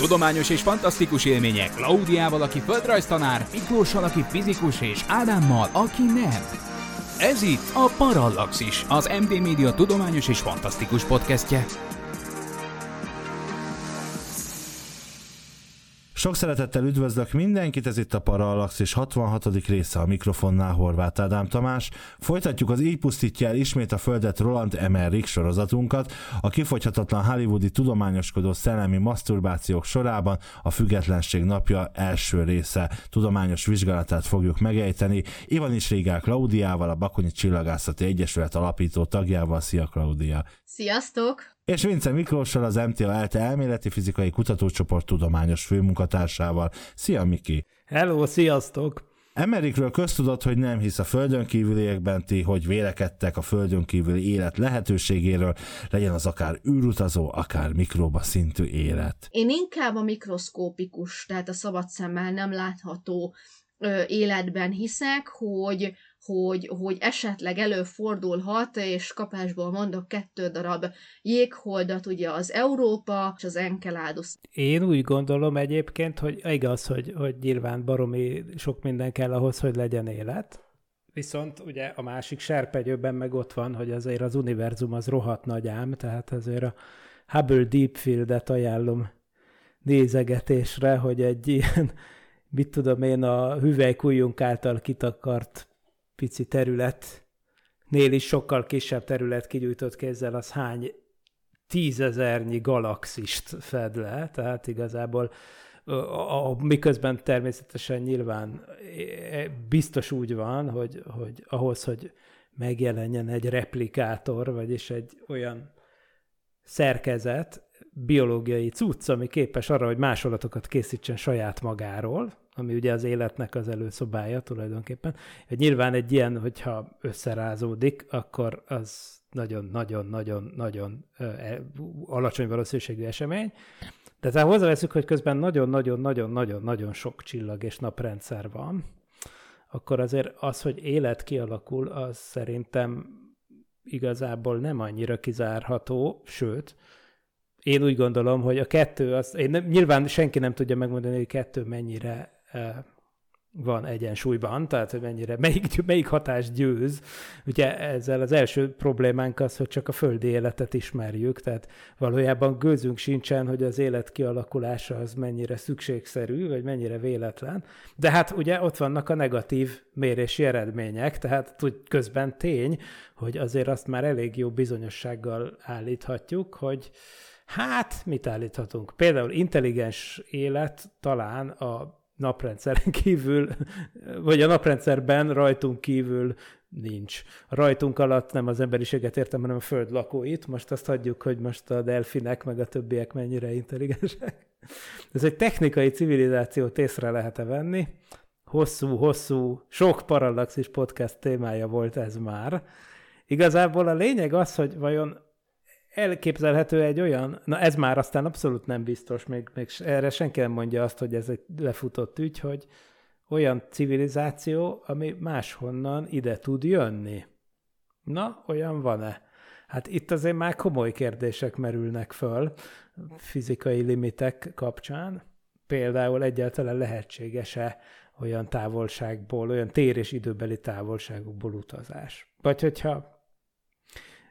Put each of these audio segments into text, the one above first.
Tudományos és fantasztikus élmények Klaudiával, aki földrajztanár, Miklóssal, aki fizikus, és Ádámmal, aki nem. Ez itt a Parallaxis, az MD Média tudományos és fantasztikus podcastje. Sok szeretettel üdvözlök mindenkit, ez itt a Parallaxis 66. része a mikrofonnál Horváth Ádám Tamás. Folytatjuk az Így pusztítja el ismét a Földet Roland Emmerich sorozatunkat, a kifogyhatatlan hollywoodi tudományoskodó szellemi maszturbációk sorában a Függetlenség napja első része tudományos vizsgálatát fogjuk megejteni. Ivanis Régál Klaudiával, a Bakonyi Csillagászati Egyesület alapító tagjával. Szia Klaudia! Sziasztok! És Vince Miklóssal az MTA ELTE elméleti fizikai kutatócsoport tudományos főmunkatársával. Szia Miki! Hello, sziasztok! Emerikről köztudott, hogy nem hisz a földön kívüliekben, ti, hogy vélekedtek a földön kívüli élet lehetőségéről, legyen az akár űrutazó, akár mikróba szintű élet. Én inkább a mikroszkópikus, tehát a szabad szemmel nem látható ö, életben hiszek, hogy hogy, hogy esetleg előfordulhat, és kapásból mondok kettő darab jégholdat, ugye az Európa és az Enceladus. Én úgy gondolom egyébként, hogy igaz, hogy, hogy nyilván baromi sok minden kell ahhoz, hogy legyen élet, Viszont ugye a másik serpegyőben meg ott van, hogy azért az univerzum az rohadt nagy ám, tehát azért a Hubble Deep Field-et ajánlom nézegetésre, hogy egy ilyen, mit tudom én, a hüvelykujjunk által kitakart pici területnél is sokkal kisebb terület kigyújtott kézzel, az hány tízezernyi galaxist fed le, tehát igazából a, a, miközben természetesen nyilván biztos úgy van, hogy, hogy ahhoz, hogy megjelenjen egy replikátor, vagyis egy olyan szerkezet, biológiai cucc, ami képes arra, hogy másolatokat készítsen saját magáról, ami ugye az életnek az előszobája tulajdonképpen. Hogy nyilván egy ilyen, hogyha összerázódik, akkor az nagyon-nagyon-nagyon-nagyon e, alacsony valószínűségű esemény. De tehát hozzáveszünk, hogy közben nagyon-nagyon-nagyon-nagyon-nagyon sok csillag és naprendszer van, akkor azért az, hogy élet kialakul, az szerintem igazából nem annyira kizárható, sőt, én úgy gondolom, hogy a kettő, az, én nem, nyilván senki nem tudja megmondani, hogy kettő mennyire van egyensúlyban, tehát hogy mennyire, melyik, melyik hatás győz. Ugye ezzel az első problémánk az, hogy csak a földi életet ismerjük, tehát valójában gőzünk sincsen, hogy az élet kialakulása az mennyire szükségszerű, vagy mennyire véletlen. De hát ugye ott vannak a negatív mérési eredmények, tehát közben tény, hogy azért azt már elég jó bizonyossággal állíthatjuk, hogy Hát, mit állíthatunk? Például intelligens élet talán a naprendszeren kívül, vagy a naprendszerben rajtunk kívül nincs. Rajtunk alatt nem az emberiséget értem, hanem a föld lakóit. Most azt hagyjuk, hogy most a delfinek, meg a többiek mennyire intelligensek. Ez egy technikai civilizációt észre lehet-e venni? Hosszú-hosszú, sok parallaxis podcast témája volt ez már. Igazából a lényeg az, hogy vajon elképzelhető egy olyan, na ez már aztán abszolút nem biztos, még, még erre senki nem mondja azt, hogy ez egy lefutott ügy, hogy olyan civilizáció, ami máshonnan ide tud jönni. Na, olyan van-e? Hát itt azért már komoly kérdések merülnek föl fizikai limitek kapcsán. Például egyáltalán lehetséges-e olyan távolságból, olyan tér- és időbeli távolságokból utazás. Vagy hogyha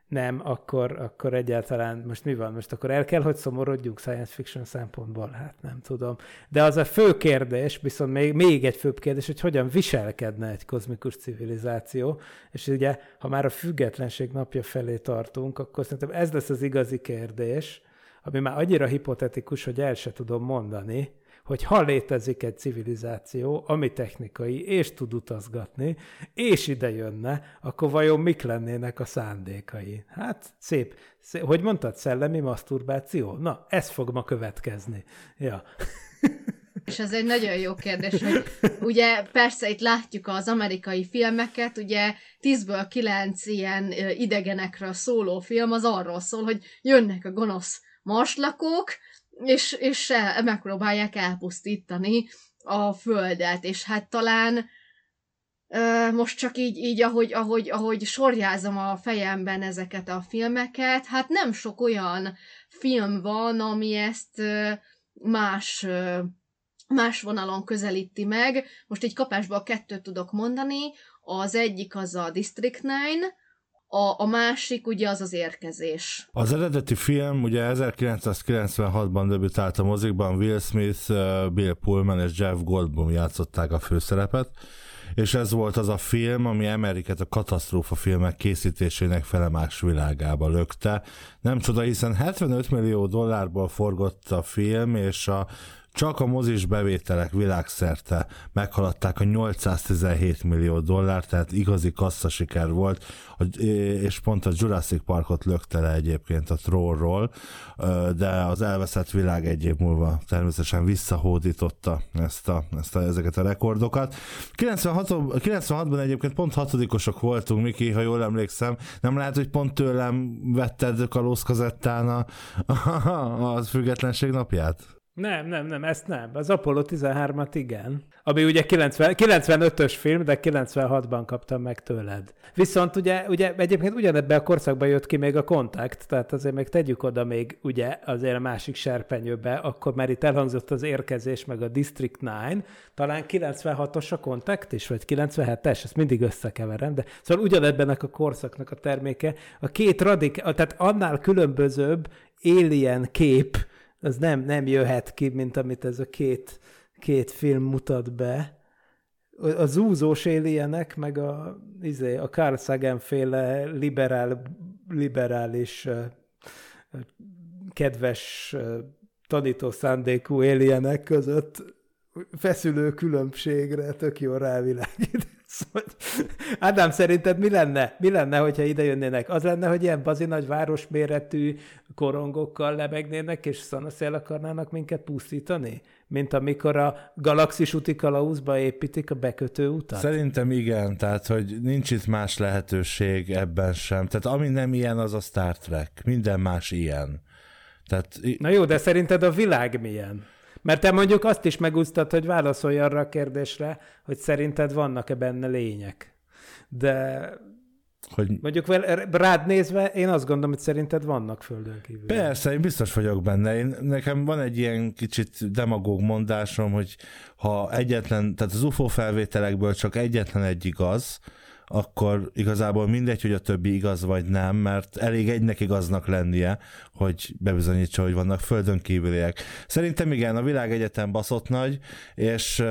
nem, akkor, akkor egyáltalán most mi van? Most akkor el kell, hogy szomorodjunk science fiction szempontból? Hát nem tudom. De az a fő kérdés, viszont még, még egy főbb kérdés, hogy hogyan viselkedne egy kozmikus civilizáció, és ugye, ha már a függetlenség napja felé tartunk, akkor szerintem ez lesz az igazi kérdés, ami már annyira hipotetikus, hogy el se tudom mondani, hogy ha létezik egy civilizáció, ami technikai, és tud utazgatni, és ide jönne, akkor vajon mik lennének a szándékai? Hát szép. szép. Hogy mondtad, szellemi maszturbáció? Na, ez fog ma következni. Ja. És ez egy nagyon jó kérdés, hogy ugye persze itt látjuk az amerikai filmeket, ugye 10-ből 9 ilyen idegenekről szóló film az arról szól, hogy jönnek a gonosz marslakók, és, és megpróbálják elpusztítani a földet, és hát talán most csak így, így ahogy, ahogy, ahogy sorjázom a fejemben ezeket a filmeket, hát nem sok olyan film van, ami ezt más más vonalon közelíti meg. Most egy kapásból kettőt tudok mondani. Az egyik az a District 9, a, a másik ugye az az érkezés. Az eredeti film ugye 1996-ban debütált a mozikban, Will Smith, Bill Pullman és Jeff Goldblum játszották a főszerepet, és ez volt az a film, ami Ameriket a katasztrófa filmek készítésének felemás világába lökte. Nem csoda, hiszen 75 millió dollárból forgott a film, és a csak a mozis bevételek világszerte meghaladták a 817 millió dollár, tehát igazi kasszasiker volt, és pont a Jurassic Parkot lökte le egyébként a trónról, de az elveszett világ egy év múlva természetesen visszahódította ezt a, ezt a, ezeket a rekordokat. 96, 96-ban egyébként pont hatodikosok voltunk, Miki, ha jól emlékszem. Nem lehet, hogy pont tőlem vetted kalózkazettán a, a, a függetlenség napját? Nem, nem, nem, ezt nem. Az Apollo 13-at igen. Ami ugye 90, 95-ös film, de 96-ban kaptam meg tőled. Viszont ugye, ugye egyébként ugyanebben a korszakban jött ki még a kontakt, tehát azért még tegyük oda még ugye azért a másik serpenyőbe, akkor már itt elhangzott az érkezés, meg a District 9, talán 96-os a kontakt is, vagy 97-es, ezt mindig összekeverem, de szóval ugyanebben a korszaknak a terméke, a két radik, tehát annál különbözőbb alien kép, az nem, nem jöhet ki, mint amit ez a két, két film mutat be. A zúzós éljenek, meg a, izé, a Carl Sagan féle liberál, liberális, kedves tanító szándékú éljenek között feszülő különbségre tök jól rávilágít. Szóval, Ádám, szerinted mi lenne? Mi lenne, hogyha ide jönnének? Az lenne, hogy ilyen bazi nagy városméretű korongokkal lebegnének, és szanaszél akarnának minket pusztítani? Mint amikor a galaxis úti kalauzba építik a bekötő utat? Szerintem igen, tehát hogy nincs itt más lehetőség ebben sem. Tehát ami nem ilyen, az a Star Trek. Minden más ilyen. Tehát... Na jó, de szerinted a világ milyen? Mert te mondjuk azt is megúsztad, hogy válaszolj arra a kérdésre, hogy szerinted vannak-e benne lények. De hogy... Mondjuk rád nézve, én azt gondolom, hogy szerinted vannak földön kívül. Persze, én biztos vagyok benne. Én, nekem van egy ilyen kicsit demagóg mondásom, hogy ha egyetlen, tehát az UFO felvételekből csak egyetlen egy igaz, akkor igazából mindegy, hogy a többi igaz vagy nem, mert elég egynek igaznak lennie, hogy bebizonyítsa, hogy vannak földön kívüliek. Szerintem igen, a világ egyetem baszott nagy, és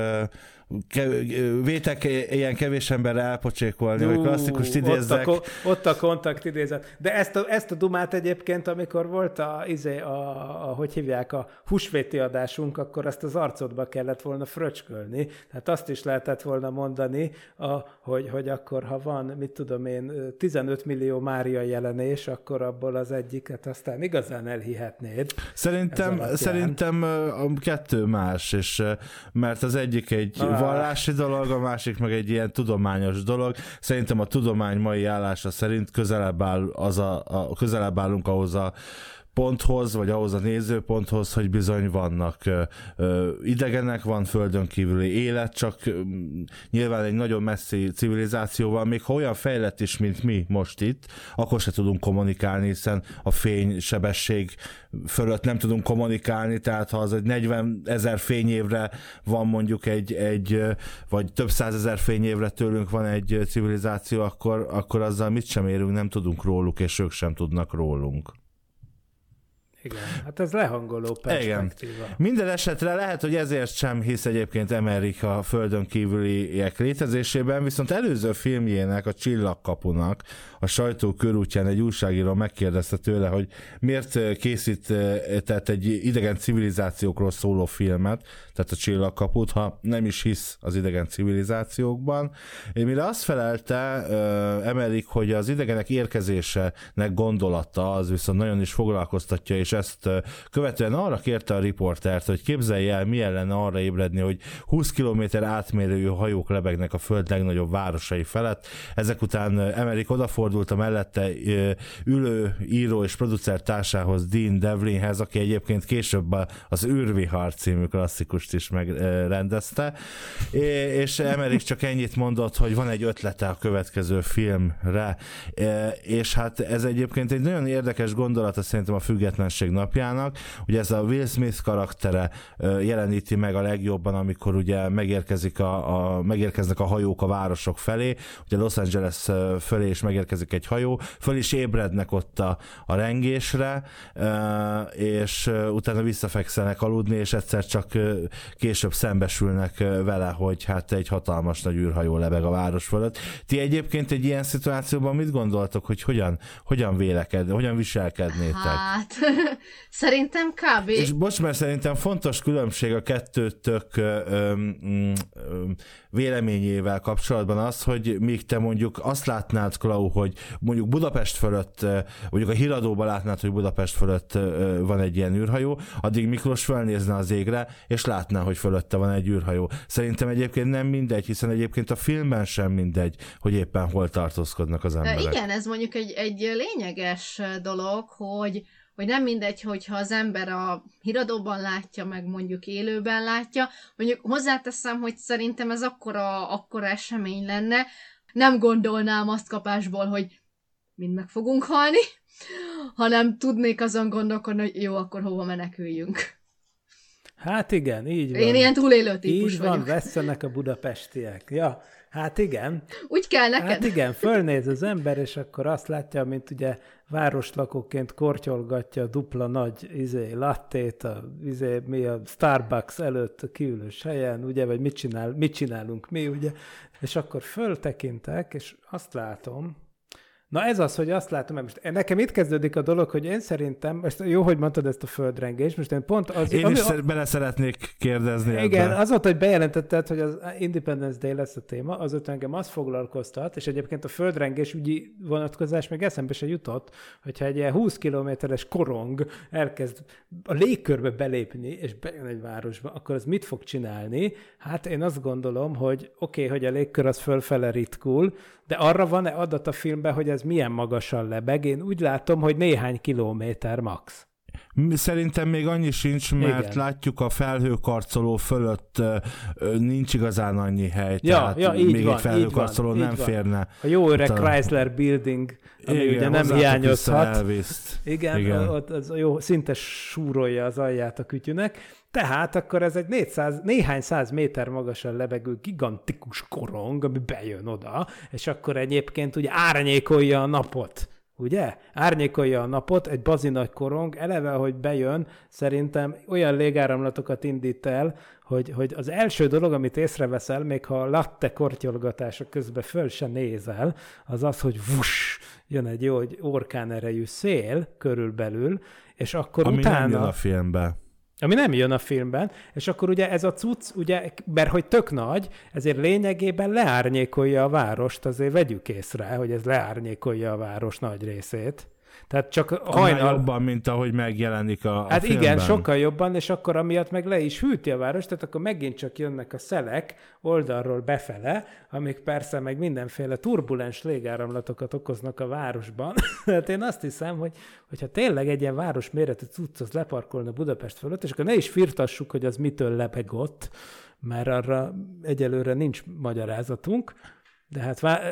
vétek ilyen kevés emberre elpocsékolni, hogy klasszikus idézzek. Ott a, ott a kontakt idézet. De ezt a, ezt a dumát egyébként, amikor volt a, izé, a, a, hogy hívják, a húsvéti adásunk, akkor ezt az arcodba kellett volna fröcskölni. Tehát azt is lehetett volna mondani, a, hogy, hogy akkor, ha van, mit tudom én, 15 millió Mária jelenés, akkor abból az egyiket aztán igazán elhihetnéd. Szerintem, szerintem a kettő más, és mert az egyik egy ah, vallási dolog, a másik meg egy ilyen tudományos dolog. Szerintem a tudomány mai állása szerint közelebb, áll az a, a, közelebb állunk ahhoz a ponthoz, vagy ahhoz a nézőponthoz, hogy bizony vannak idegenek, van földön kívüli élet, csak nyilván egy nagyon messzi civilizációval, még ha olyan fejlett is, mint mi most itt, akkor se tudunk kommunikálni, hiszen a fény sebesség fölött nem tudunk kommunikálni, tehát ha az egy 40 ezer fényévre van mondjuk egy, egy vagy több százezer fényévre tőlünk van egy civilizáció, akkor, akkor azzal mit sem érünk, nem tudunk róluk, és ők sem tudnak rólunk. Igen, hát ez lehangoló perspektíva. Igen. Minden esetre lehet, hogy ezért sem hisz egyébként Amerika földön kívüliek létezésében, viszont előző filmjének, a Csillagkapunak, a sajtó körútján egy újságíró megkérdezte tőle, hogy miért készített egy idegen civilizációkról szóló filmet, tehát a Csillagkaput, ha nem is hisz az idegen civilizációkban. Mire azt felelte uh, Emelik, hogy az idegenek érkezésének gondolata az viszont nagyon is foglalkoztatja, és ezt követően arra kérte a riportert, hogy képzelje el, milyen lenne arra ébredni, hogy 20 km átmérőjű hajók lebegnek a föld legnagyobb városai felett. Ezek után Emelik odafordult a mellette ülő író és producer társához, Dean Devlinhez, aki egyébként később az űrvihar című klasszikust is megrendezte, és Emerik csak ennyit mondott, hogy van egy ötlete a következő filmre, és hát ez egyébként egy nagyon érdekes gondolata szerintem a függetlenség napjának, ugye ez a Will Smith karaktere jeleníti meg a legjobban, amikor ugye megérkezik a, a, megérkeznek a hajók a városok felé, ugye Los Angeles fölé is megérkezik egy hajó, föl is ébrednek ott a, a rengésre, és utána visszafekszenek aludni, és egyszer csak később szembesülnek vele, hogy hát egy hatalmas nagy űrhajó lebeg a város fölött. Ti egyébként egy ilyen szituációban mit gondoltok, hogy hogyan, hogyan véleked, hogyan viselkednétek? Hát, szerintem kb. És bocs, mert szerintem fontos különbség a kettőtök véleményével kapcsolatban az, hogy míg te mondjuk azt látnád, Klau, hogy mondjuk Budapest fölött, mondjuk a híradóban látnád, hogy Budapest fölött van egy ilyen űrhajó, addig Miklós felnézne az égre, és látná, hogy fölötte van egy űrhajó. Szerintem egyébként nem mindegy, hiszen egyébként a filmben sem mindegy, hogy éppen hol tartózkodnak az emberek. Igen, ez mondjuk egy, egy lényeges dolog, hogy hogy nem mindegy, hogyha az ember a híradóban látja, meg mondjuk élőben látja. Mondjuk hozzáteszem, hogy szerintem ez akkora, akkora esemény lenne, nem gondolnám azt kapásból, hogy mind meg fogunk halni, hanem tudnék azon gondolkodni, hogy jó, akkor hova meneküljünk. Hát igen, így van. Én ilyen túlélő típus így vagyok. van, vesztenek a budapestiek. Ja, hát igen. Úgy kell neked. Hát igen, fölnéz az ember, és akkor azt látja, mint ugye városlakóként kortyolgatja a dupla nagy izé, lattét, a, izé, mi a Starbucks előtt a kiülős helyen, ugye, vagy mit, csinál, mit csinálunk mi, ugye, és akkor föltekintek, és azt látom, Na ez az, hogy azt látom, most nekem itt kezdődik a dolog, hogy én szerintem, most jó, hogy mondtad ezt a földrengést, most én pont az... Én ami, is a, bele szeretnék kérdezni Igen, ebbe. az volt, hogy bejelentetted, hogy az Independence Day lesz a téma, az ott engem azt foglalkoztat, és egyébként a földrengés ügyi vonatkozás még eszembe se jutott, hogyha egy ilyen 20 kilométeres korong elkezd a légkörbe belépni, és bejön egy városba, akkor az mit fog csinálni? Hát én azt gondolom, hogy oké, okay, hogy a légkör az fölfele ritkul, de arra van-e adat a filmben, hogy ez milyen magasan lebeg? Én úgy látom, hogy néhány kilométer max. Szerintem még annyi sincs, mert Igen. látjuk a felhőkarcoló fölött nincs igazán annyi hely, ja, tehát ja, így még van, egy felhőkarcoló nem van. férne. A jó öreg. Chrysler Building, ami Igen, ugye nem hiányozhat. Igen, Igen. Ott az jó, szinte súrolja az alját a kütyünek. Tehát akkor ez egy 400, néhány száz méter magasan lebegő gigantikus korong, ami bejön oda, és akkor egyébként ugye árnyékolja a napot ugye? Árnyékolja a napot, egy bazinagy korong, eleve, hogy bejön, szerintem olyan légáramlatokat indít el, hogy, hogy az első dolog, amit észreveszel, még ha a latte kortyolgatása közben föl se nézel, az az, hogy vus, jön egy jó, orkán erejű szél körülbelül, és akkor Ami utána... nem jön a filmbe. Ami nem jön a filmben, és akkor ugye ez a cucc, ugye, mert hogy tök nagy, ezért lényegében leárnyékolja a várost, azért vegyük észre, hogy ez leárnyékolja a város nagy részét. Tehát csak hajnal... jobban, mint ahogy megjelenik a, a Hát filmben. igen, sokkal jobban, és akkor amiatt meg le is hűti a város, tehát akkor megint csak jönnek a szelek oldalról befele, amik persze meg mindenféle turbulens légáramlatokat okoznak a városban. hát én azt hiszem, hogy hogyha tényleg egy ilyen város méretű cucc az leparkolna Budapest fölött, és akkor ne is firtassuk, hogy az mitől lebegott, mert arra egyelőre nincs magyarázatunk, de hát vá-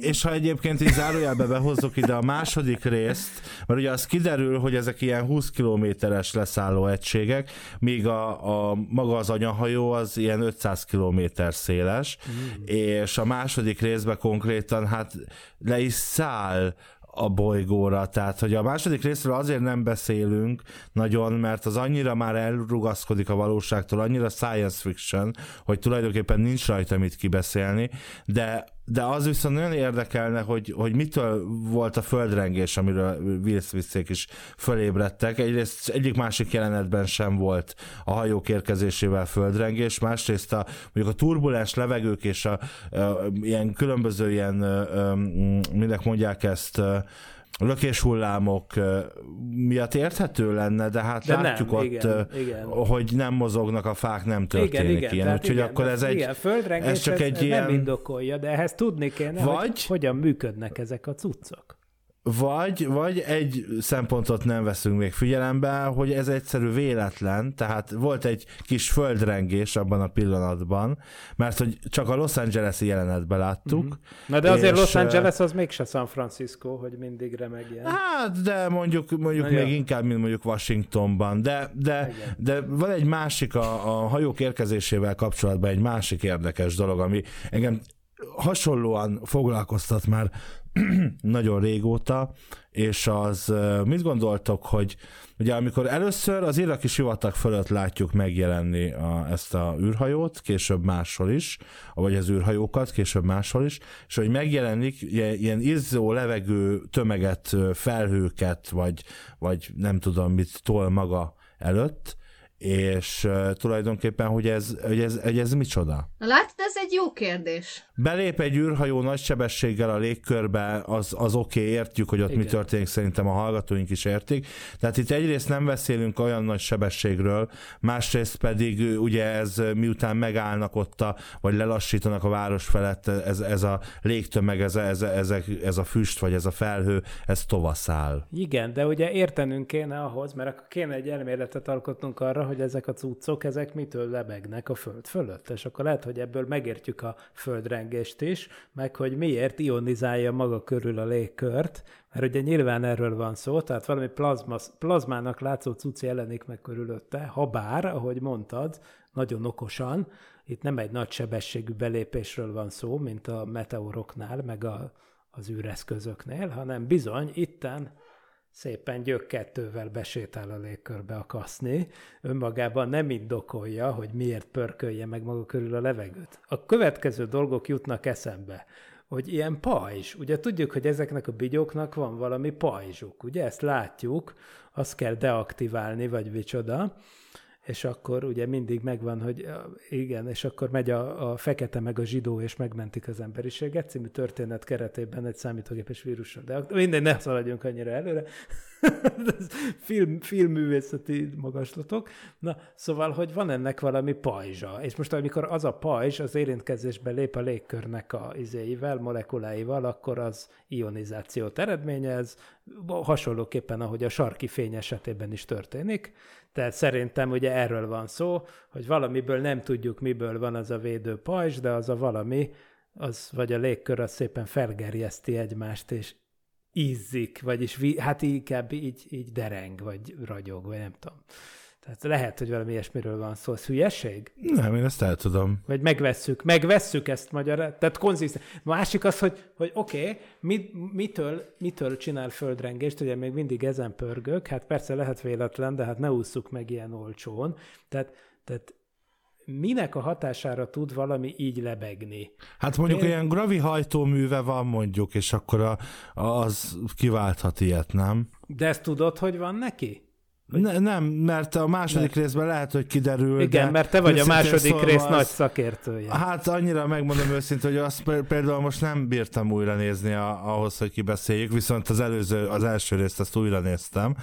És ha egyébként így zárójelbe behozzuk ide a második részt, mert ugye az kiderül, hogy ezek ilyen 20 kilométeres leszálló egységek, míg a, a maga az anyahajó az ilyen 500 kilométer széles, mm. és a második részben konkrétan hát le is száll a bolygóra. Tehát, hogy a második részről azért nem beszélünk nagyon, mert az annyira már elrugaszkodik a valóságtól, annyira science fiction, hogy tulajdonképpen nincs rajta mit kibeszélni, de de az viszont nagyon érdekelne, hogy, hogy mitől volt a földrengés, amiről Will Smithék is fölébredtek. Egyrészt egyik másik jelenetben sem volt a hajók érkezésével földrengés, másrészt a, mondjuk a turbulens levegők és a, a ilyen különböző ilyen, minek mondják ezt, lökéshullámok miatt érthető lenne, de hát de látjuk nem, ott, igen, igen. hogy nem mozognak a fák, nem történik igen, igen, ilyen. Úgyhogy igen, akkor ez egy... Igen, ez csak egy nem ilyen... indokolja, de ehhez tudni kéne, vagy... hogy hogyan működnek ezek a cuccok. Vagy, vagy egy szempontot nem veszünk még figyelembe, hogy ez egyszerű véletlen, tehát volt egy kis földrengés abban a pillanatban, mert hogy csak a Los Angeles-i jelenetben láttuk. Mm-hmm. Na de azért Los Angeles az mégse San Francisco, hogy mindig remegjen. Hát, de mondjuk, mondjuk Na, még jó. inkább, mint mondjuk Washingtonban. De, de, de van egy másik a, a hajók érkezésével kapcsolatban egy másik érdekes dolog, ami engem hasonlóan foglalkoztat már nagyon régóta, és az mit gondoltok, hogy ugye amikor először az iraki sivatag fölött látjuk megjelenni a, ezt a űrhajót, később máshol is, vagy az űrhajókat, később máshol is, és hogy megjelenik ilyen izzó levegő tömeget, felhőket, vagy, vagy nem tudom mit tol maga előtt, és uh, tulajdonképpen, hogy ez, hogy, ez, hogy ez micsoda? Na látod, ez egy jó kérdés. Belép egy űrhajó nagy sebességgel a légkörbe, az, az oké, okay, értjük, hogy ott Igen. mi történik, szerintem a hallgatóink is értik. Tehát itt egyrészt nem beszélünk olyan nagy sebességről, másrészt pedig ugye ez miután megállnak ott, a, vagy lelassítanak a város felett, ez, ez a légtömeg, ez, ez, ez, ez a füst, vagy ez a felhő, ez tovaszáll. Igen, de ugye értenünk kéne ahhoz, mert akkor kéne egy elméletet alkotnunk arra, hogy ezek a cuccok, ezek mitől lebegnek a föld fölött. És akkor lehet, hogy ebből megértjük a földrengést is, meg hogy miért ionizálja maga körül a légkört, mert ugye nyilván erről van szó, tehát valami plazma, plazmának látszó cucc jelenik meg körülötte, ha bár, ahogy mondtad, nagyon okosan, itt nem egy nagy sebességű belépésről van szó, mint a meteoroknál, meg a, az űreszközöknél, hanem bizony itten szépen gyökkettővel besétál a légkörbe a kaszni, önmagában nem indokolja, hogy miért pörkölje meg maga körül a levegőt. A következő dolgok jutnak eszembe, hogy ilyen pajzs. Ugye tudjuk, hogy ezeknek a bigyóknak van valami pajzsuk, ugye ezt látjuk, azt kell deaktiválni, vagy vicsoda, és akkor ugye mindig megvan, hogy igen, és akkor megy a, a fekete meg a zsidó, és megmentik az emberiséget, című történet keretében egy számítógépes vírussal. De mindegy, ne szaladjunk annyira előre. Film, filmművészeti magaslatok. Na, szóval, hogy van ennek valami pajzsa. És most amikor az a pajzs az érintkezésbe lép a légkörnek a izéivel, molekuláival, akkor az ionizációt eredményez, hasonlóképpen, ahogy a sarki fény esetében is történik. Tehát szerintem ugye erről van szó, hogy valamiből nem tudjuk, miből van az a védő pajzs, de az a valami, az vagy a légkör az szépen felgerjeszti egymást, és ízzik, vagyis hát inkább így, így dereng, vagy ragyog, vagy nem tudom. Tehát lehet, hogy valami ilyesmiről van szó. Ez hülyeség? Nem, én ezt el tudom. Vagy megvesszük, megvesszük ezt magyar, tehát konzisztens. Másik az, hogy, hogy oké, okay, mit, mitől, mitől csinál földrengést, ugye még mindig ezen pörgök, hát persze lehet véletlen, de hát ne ússzuk meg ilyen olcsón. Tehát, tehát minek a hatására tud valami így lebegni? Hát mondjuk Én... ilyen gravi hajtóműve van mondjuk, és akkor a, az kiválthat ilyet, nem? De ezt tudod, hogy van neki? Ne, nem, mert a második mert... részben lehet, hogy kiderül. Igen, de mert te vagy a második rész az... nagy szakértője. Hát annyira megmondom őszintén, hogy azt például most nem bírtam újra nézni a, ahhoz, hogy kibeszéljük, viszont az előző, az első részt azt újra néztem.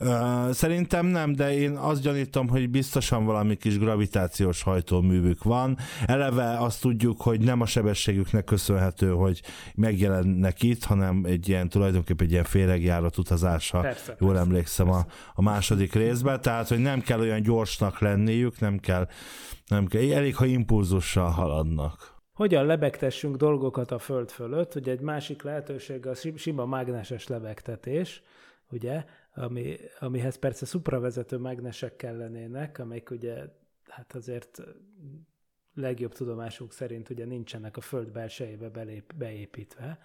Uh, szerintem nem, de én azt gyanítom, hogy biztosan valami kis gravitációs hajtóművük van. Eleve azt tudjuk, hogy nem a sebességüknek köszönhető, hogy megjelennek itt, hanem egy ilyen tulajdonképpen egy ilyen féregjárat utazása. Persze, Jól persze, emlékszem persze. a, a második második részben, tehát hogy nem kell olyan gyorsnak lenniük, nem kell, nem kell elég, ha impulzussal haladnak. Hogyan lebegtessünk dolgokat a föld fölött? Ugye egy másik lehetőség a sima mágneses lebegtetés, ugye, ami, amihez persze szupravezető mágnesek kellenének, amelyek ugye hát azért legjobb tudomásuk szerint ugye nincsenek a föld belsejébe belép, beépítve,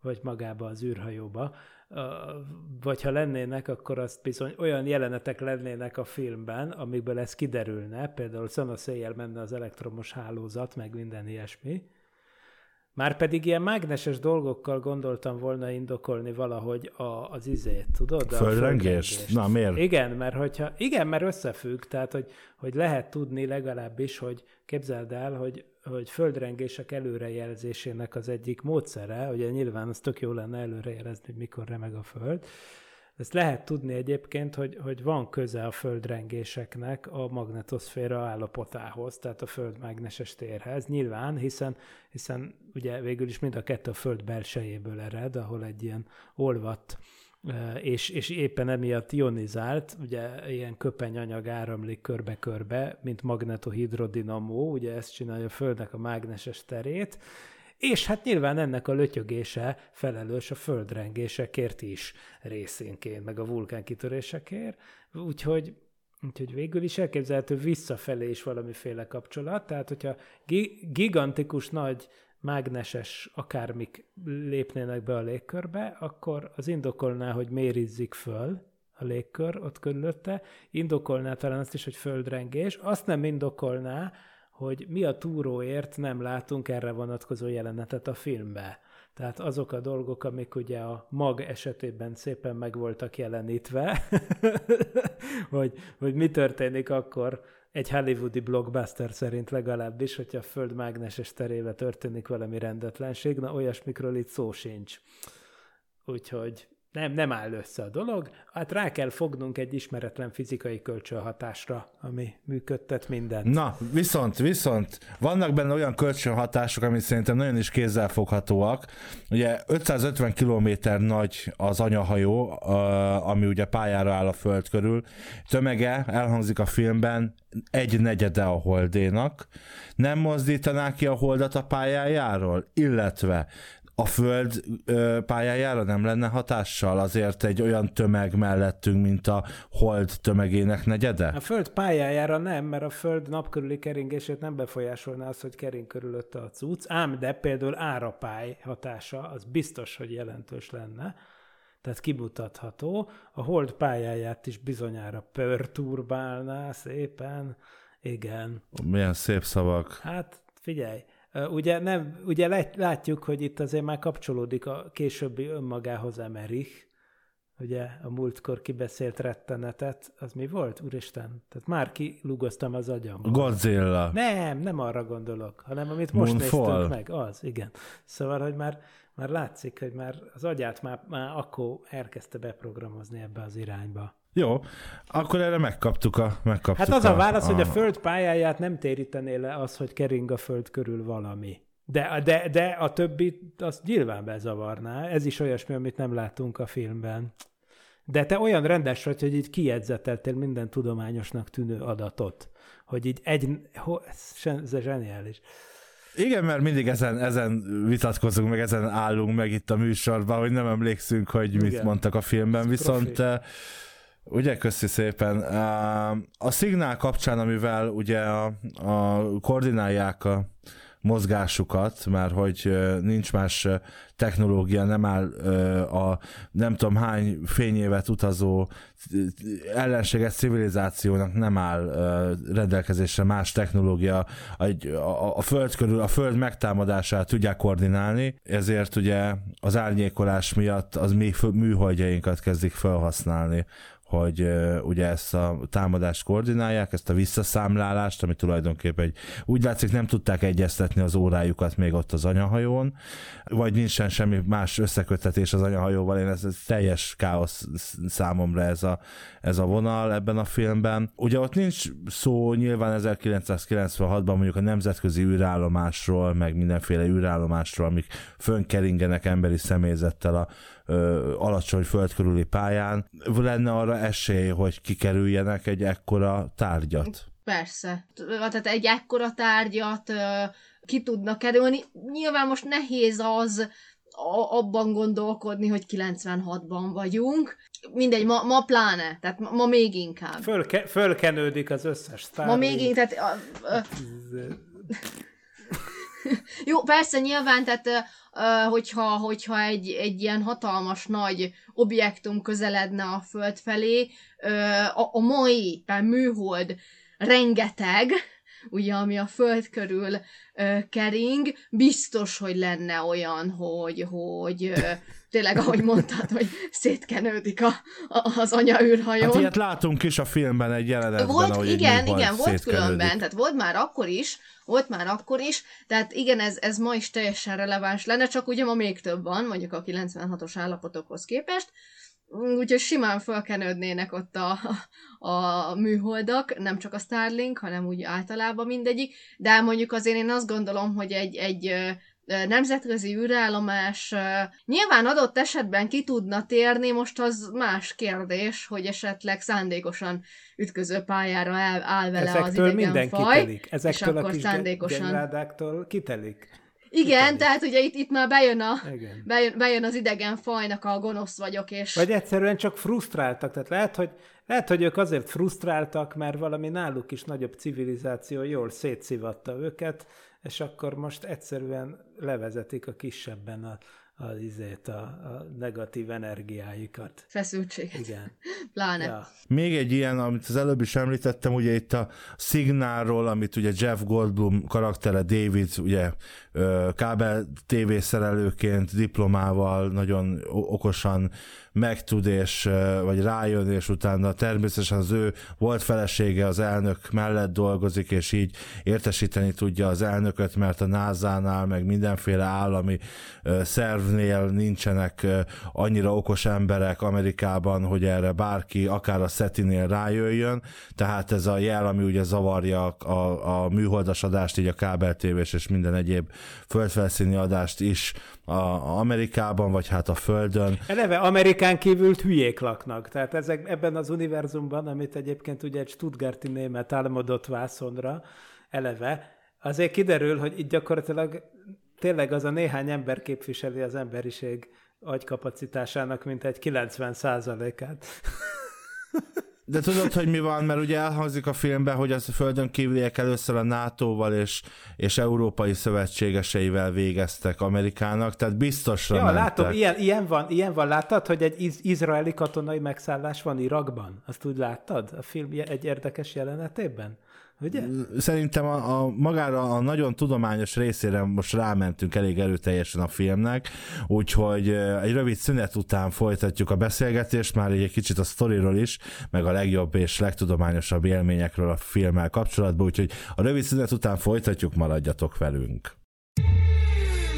vagy magába az űrhajóba, vagy ha lennének, akkor azt bizony olyan jelenetek lennének a filmben, amikből ez kiderülne, például szanaszéjjel menne az elektromos hálózat, meg minden ilyesmi, már pedig ilyen mágneses dolgokkal gondoltam volna indokolni valahogy a, az izét, tudod? A földrengés? Na, miért? Igen, mert hogyha, igen, mert összefügg, tehát hogy, hogy lehet tudni legalábbis, hogy képzeld el, hogy, hogy földrengések előrejelzésének az egyik módszere, ugye nyilván az tök jó lenne előrejelezni, hogy mikor remeg a föld, ezt lehet tudni egyébként, hogy, hogy van köze a földrengéseknek a magnetoszféra állapotához, tehát a föld mágneses térhez, nyilván, hiszen, hiszen ugye végül is mind a kettő a föld belsejéből ered, ahol egy ilyen olvadt és, és éppen emiatt ionizált, ugye ilyen köpenyanyag áramlik körbe-körbe, mint magnetohidrodinamó, ugye ezt csinálja a Földnek a mágneses terét, és hát nyilván ennek a lötyögése felelős a földrengésekért is részénként, meg a vulkánkitörésekért, úgyhogy Úgyhogy végül is elképzelhető visszafelé is valamiféle kapcsolat, tehát hogyha gigantikus nagy mágneses akármik lépnének be a légkörbe, akkor az indokolná, hogy mérizzik föl a légkör ott körülötte, indokolná talán azt is, hogy földrengés, azt nem indokolná, hogy mi a túróért nem látunk erre vonatkozó jelenetet a filmbe. Tehát azok a dolgok, amik ugye a mag esetében szépen meg voltak jelenítve, hogy, hogy mi történik akkor egy hollywoodi blockbuster szerint legalábbis, hogyha a föld mágneses terébe történik valami rendetlenség, na olyasmikről itt szó sincs. Úgyhogy nem, nem áll össze a dolog. Hát rá kell fognunk egy ismeretlen fizikai kölcsönhatásra, ami működtet mindent. Na, viszont, viszont vannak benne olyan kölcsönhatások, ami szerintem nagyon is kézzelfoghatóak. Ugye 550 km nagy az anyahajó, ami ugye pályára áll a föld körül. Tömege, elhangzik a filmben, egy negyede a holdénak. Nem mozdítanák ki a holdat a pályájáról? Illetve a föld pályájára nem lenne hatással azért egy olyan tömeg mellettünk, mint a hold tömegének negyede? A föld pályájára nem, mert a föld napkörüli keringését nem befolyásolná az, hogy kering körülötte a cucc, ám de például árapály hatása az biztos, hogy jelentős lenne tehát kimutatható. A hold pályáját is bizonyára pörturbálná szépen, igen. Milyen szép szavak. Hát figyelj, Ugye, nem, ugye látjuk, hogy itt azért már kapcsolódik a későbbi önmagához Emerich, ugye a múltkor kibeszélt rettenetet, az mi volt, úristen? Tehát már kilugoztam az agyam. Godzilla. Nem, nem arra gondolok, hanem amit most Moonfall. néztünk meg, az, igen. Szóval, hogy már, már látszik, hogy már az agyát már, már akkor elkezdte beprogramozni ebbe az irányba. Jó, akkor erre megkaptuk a... Megkaptuk hát az a, a válasz, a... hogy a föld pályáját nem térítené le az, hogy kering a föld körül valami. De, de, de a többi azt nyilván bezavarná. Ez is olyasmi, amit nem látunk a filmben. De te olyan rendes vagy, hogy így kijegyzeteltél minden tudományosnak tűnő adatot. Hogy így egy... Ho, ez zseniális. Igen, mert mindig ezen, ezen vitatkozunk, meg ezen állunk meg itt a műsorban, hogy nem emlékszünk, hogy Igen. mit mondtak a filmben, viszont... Profi Ugye, köszi szépen. A szignál kapcsán, amivel ugye a, a koordinálják a mozgásukat, mert hogy nincs más technológia, nem áll a nem tudom hány fényévet utazó ellenséges civilizációnak nem áll rendelkezésre más technológia, a, a, a föld körül, a föld megtámadását tudják koordinálni, ezért ugye az árnyékolás miatt az mi műholdjainkat kezdik felhasználni hogy ugye ezt a támadást koordinálják, ezt a visszaszámlálást, ami tulajdonképpen egy, úgy látszik nem tudták egyeztetni az órájukat még ott az anyahajón, vagy nincsen semmi más összekötetés az anyahajóval, én ez, ez teljes káosz számomra ez a, ez a vonal ebben a filmben. Ugye ott nincs szó nyilván 1996-ban mondjuk a nemzetközi űrállomásról, meg mindenféle űrállomásról, amik fönkeringenek emberi személyzettel a ö, alacsony földkörüli pályán, lenne arra esély, hogy kikerüljenek egy ekkora tárgyat? Persze. Tehát egy ekkora tárgyat ki tudnak kerülni. Nyilván most nehéz az abban gondolkodni, hogy 96-ban vagyunk. Mindegy, ma, ma pláne, tehát ma, ma még inkább. Fölke, fölkenődik az összes sztár. Ma még inkább, tehát... A, a, Jó, persze nyilván, tehát hogyha, hogyha egy, egy ilyen hatalmas nagy objektum közeledne a Föld felé, a, a mai, műhold rengeteg, ugye, ami a föld körül ö, kering, biztos, hogy lenne olyan, hogy, hogy ö, tényleg, ahogy mondtad, hogy szétkenődik a, a, az anya űrhajón. Hát ilyet látunk is a filmben egy jelenetben, volt, ahogy igen, igen, volt különben, tehát volt már akkor is, volt már akkor is, tehát igen, ez, ez ma is teljesen releváns lenne, csak ugye ma még több van, mondjuk a 96-os állapotokhoz képest, úgyhogy simán felkenődnének ott a, a műholdak, nem csak a Starlink, hanem úgy általában mindegyik, de mondjuk azért én azt gondolom, hogy egy, egy nemzetközi űrállomás nyilván adott esetben ki tudna térni, most az más kérdés, hogy esetleg szándékosan ütköző pályára áll, áll vele Ezektől az idegen minden kitelik. Ezektől és a akkor kis szándékosan... kitelik. Igen, kitelik. tehát ugye itt, itt már bejön, a, bejön, bejön az idegen fajnak a gonosz vagyok, és... Vagy egyszerűen csak frusztráltak, tehát lehet, hogy, lehet, hogy ők azért frusztráltak, mert valami náluk is nagyobb civilizáció jól szétszivatta őket, és akkor most egyszerűen levezetik a kisebben a, a, izét, a, a negatív energiáikat. Feszültséget. Igen. Pláne. Ja. Még egy ilyen, amit az előbb is említettem, ugye itt a szignálról, amit ugye Jeff Goldblum karaktere David, ugye kábel TV szerelőként, diplomával nagyon okosan megtud, és, vagy rájön, és utána természetesen az ő volt felesége az elnök mellett dolgozik, és így értesíteni tudja az elnököt, mert a NASA-nál, meg mindenféle állami szervnél nincsenek annyira okos emberek Amerikában, hogy erre bárki, akár a SETI-nél rájöjjön, tehát ez a jel, ami ugye zavarja a, a műholdasadást, így a kábeltévés és minden egyéb földfelszíni adást is a, Amerikában, vagy hát a Földön. Eleve Amerikán kívül hülyék laknak, tehát ezek, ebben az univerzumban, amit egyébként ugye egy Stuttgarti német álmodott vászonra, eleve, azért kiderül, hogy itt gyakorlatilag tényleg az a néhány ember képviseli az emberiség agykapacitásának, mint egy 90 át De tudod, hogy mi van, mert ugye elhangzik a filmben, hogy az a földön kívüliek először a NATO-val és, és európai szövetségeseivel végeztek Amerikának, tehát biztosra Ja, mentek. látom, ilyen, ilyen, van, ilyen van, láttad, hogy egy iz- izraeli katonai megszállás van Irakban? Azt úgy láttad a film egy érdekes jelenetében? Ugye? Szerintem a, a magára a nagyon tudományos részére most rámentünk elég erőteljesen a filmnek, úgyhogy egy rövid szünet után folytatjuk a beszélgetést, már egy kicsit a sztoriról is, meg a legjobb és legtudományosabb élményekről a filmmel kapcsolatban, úgyhogy a rövid szünet után folytatjuk, maradjatok velünk.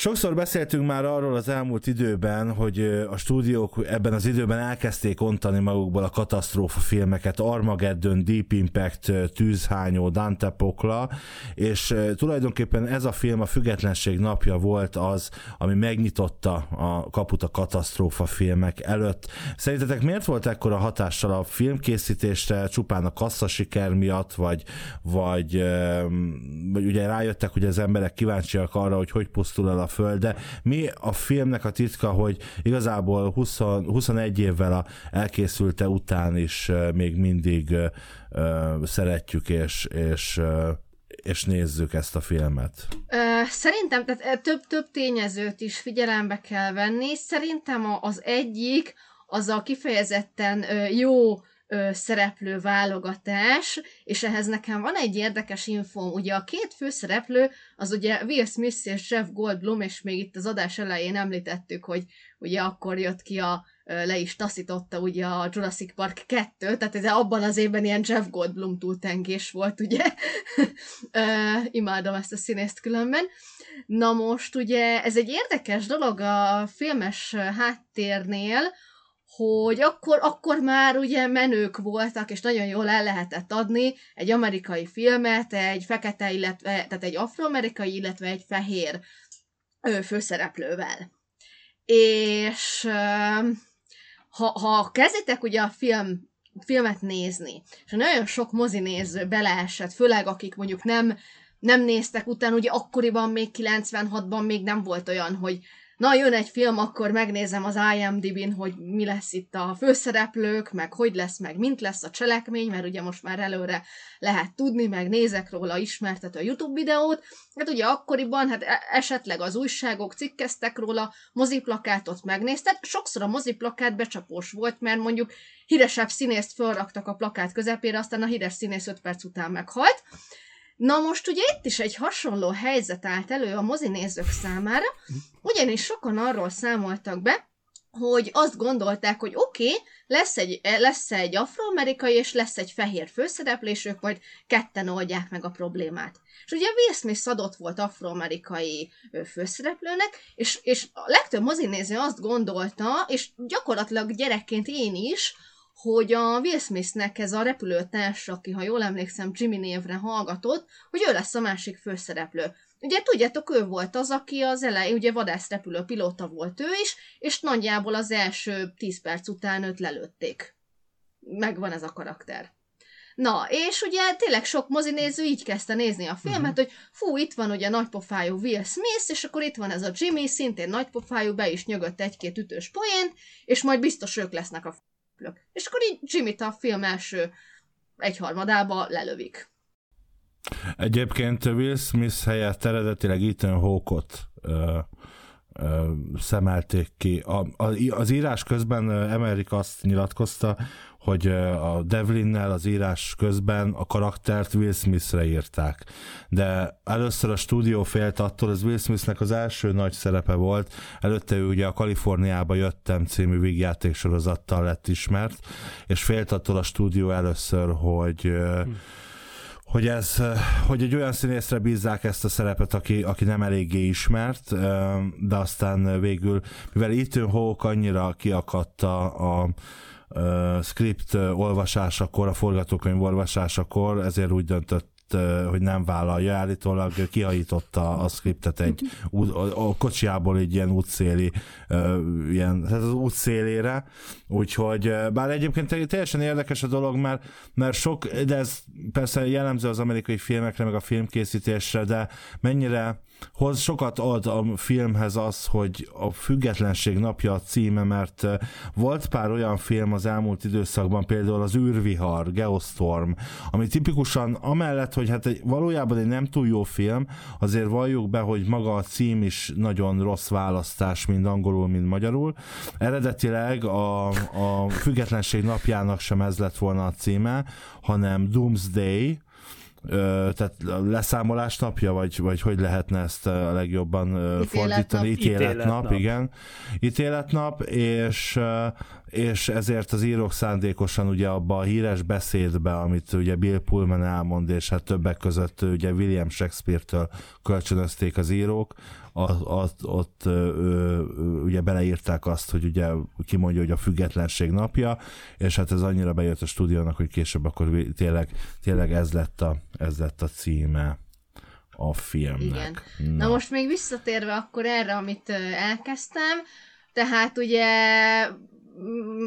Sokszor beszéltünk már arról az elmúlt időben, hogy a stúdiók ebben az időben elkezdték ontani magukból a katasztrófa filmeket, Armageddon, Deep Impact, Tűzhányó, Dante Pokla, és tulajdonképpen ez a film a függetlenség napja volt az, ami megnyitotta a kaput a katasztrófa filmek előtt. Szerintetek miért volt ekkora hatással a filmkészítésre, csupán a kasszasiker miatt, vagy, vagy, vagy ugye rájöttek, hogy az emberek kíváncsiak arra, hogy hogy pusztul el a föld, de mi a filmnek a titka, hogy igazából 20, 21 évvel a elkészülte után is még mindig szeretjük és, és és nézzük ezt a filmet? Szerintem tehát több-több tényezőt is figyelembe kell venni. Szerintem az egyik az a kifejezetten jó ö, szereplő válogatás, és ehhez nekem van egy érdekes infóm. Ugye a két főszereplő, az ugye Will Smith és Jeff Goldblum, és még itt az adás elején említettük, hogy ugye akkor jött ki a le is taszította ugye a Jurassic Park 2, tehát ez abban az évben ilyen Jeff Goldblum túltengés volt, ugye? imádom ezt a színészt különben. Na most ugye ez egy érdekes dolog a filmes háttérnél, hogy akkor, akkor már ugye menők voltak, és nagyon jól el lehetett adni egy amerikai filmet, egy fekete, illetve, tehát egy afroamerikai, illetve egy fehér ö, főszereplővel. És ha, ha kezditek ugye a film filmet nézni, és nagyon sok mozinéző beleesett, főleg akik mondjuk nem, nem néztek utána, ugye akkoriban még 96-ban még nem volt olyan, hogy na, jön egy film, akkor megnézem az IMDb-n, hogy mi lesz itt a főszereplők, meg hogy lesz, meg mint lesz a cselekmény, mert ugye most már előre lehet tudni, meg nézek róla ismertető a YouTube videót. Hát ugye akkoriban, hát e- esetleg az újságok cikkeztek róla, moziplakátot megnézted, sokszor a moziplakát becsapós volt, mert mondjuk híresebb színészt felraktak a plakát közepére, aztán a híres színész 5 perc után meghalt. Na most ugye itt is egy hasonló helyzet állt elő a mozinézők számára, ugyanis sokan arról számoltak be, hogy azt gondolták, hogy oké, okay, lesz egy, lesz egy afroamerikai és lesz egy fehér főszereplés, ők majd ketten oldják meg a problémát. És ugye Will Smith adott volt afroamerikai főszereplőnek, és, és a legtöbb mozinéző azt gondolta, és gyakorlatilag gyerekként én is, hogy a Will Smithnek ez a repülőtárs, aki, ha jól emlékszem, Jimmy névre hallgatott, hogy ő lesz a másik főszereplő. Ugye tudjátok, ő volt az, aki az elején, ugye vadászrepülő pilóta volt ő is, és nagyjából az első 10 perc után őt lelőtték. Megvan ez a karakter. Na, és ugye tényleg sok mozinéző így kezdte nézni a filmet, uh-huh. hogy fú, itt van ugye nagypofájú Will Smith, és akkor itt van ez a Jimmy, szintén nagypofájú, be is nyögött egy-két ütős poént, és majd biztos ők lesznek a szereplők. És akkor így jimmy a film első egyharmadába lelövik. Egyébként Will Smith helyett eredetileg Ethan Hawke-ot ö, ö, szemelték ki. A, a, az írás közben Emerik azt nyilatkozta, hogy a Devlinnel az írás közben a karaktert Will Smithre írták. De először a stúdió félt attól, ez Will Smithnek az első nagy szerepe volt, előtte ő ugye a Kaliforniába jöttem című vígjáték sorozattal lett ismert, és félt attól a stúdió először, hogy hm hogy ez, hogy egy olyan színészre bízzák ezt a szerepet, aki, aki nem eléggé ismert, de aztán végül, mivel Ethan Hawke annyira kiakadta a, uh, script olvasásakor, a forgatókönyv olvasásakor, ezért úgy döntött hogy nem vállalja, állítólag kihajította a skriptet egy a kocsiából egy ilyen útszéli, ilyen, tehát az útszélére, úgyhogy bár egyébként teljesen érdekes a dolog, mert, mert sok, de ez persze jellemző az amerikai filmekre, meg a filmkészítésre, de mennyire hoz sokat ad a filmhez az, hogy a függetlenség napja a címe, mert eh, volt pár olyan film az elmúlt időszakban, például az űrvihar, Geostorm, ami tipikusan amellett, hogy hát egy, valójában egy nem túl jó film, azért valljuk be, hogy maga a cím is nagyon rossz választás, mind angolul, mind magyarul. Eredetileg a, a függetlenség napjának sem ez lett volna a címe, hanem Doomsday, tehát leszámolás napja, vagy, vagy hogy lehetne ezt a legjobban Ítéletnap. fordítani? Ítéletnap, Ítéletnap, igen. Ítéletnap, és, és ezért az írók szándékosan ugye abba a híres beszédbe, amit ugye Bill Pullman elmond, és hát többek között ugye William Shakespeare-től kölcsönözték az írók, ott, ott ö, ugye beleírták azt, hogy ugye kimondja, hogy a függetlenség napja, és hát ez annyira bejött a stúdiónak, hogy később akkor tényleg, tényleg ez, lett a, ez lett a címe a filmnek. Igen. Na. Na most még visszatérve akkor erre, amit elkezdtem, tehát ugye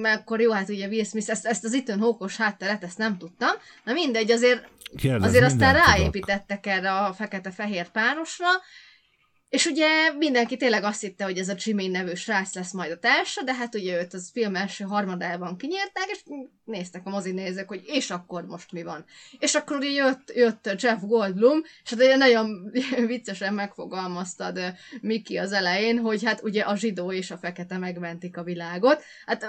akkor jó, hát ugye Will Smith, ezt, ezt az Ethan hókos hátteret, ezt nem tudtam. Na mindegy, azért, Kérdez, azért aztán ráépítettek tudok. erre a fekete-fehér párosra, és ugye mindenki tényleg azt hitte, hogy ez a Jimmy nevű srác lesz majd a társa, de hát ugye őt az film első harmadában kinyírták, és néztek a mozinézők, hogy és akkor most mi van. És akkor ugye jött, jött Jeff Goldblum, és hát ugye nagyon viccesen megfogalmaztad Miki az elején, hogy hát ugye a zsidó és a fekete megmentik a világot, hát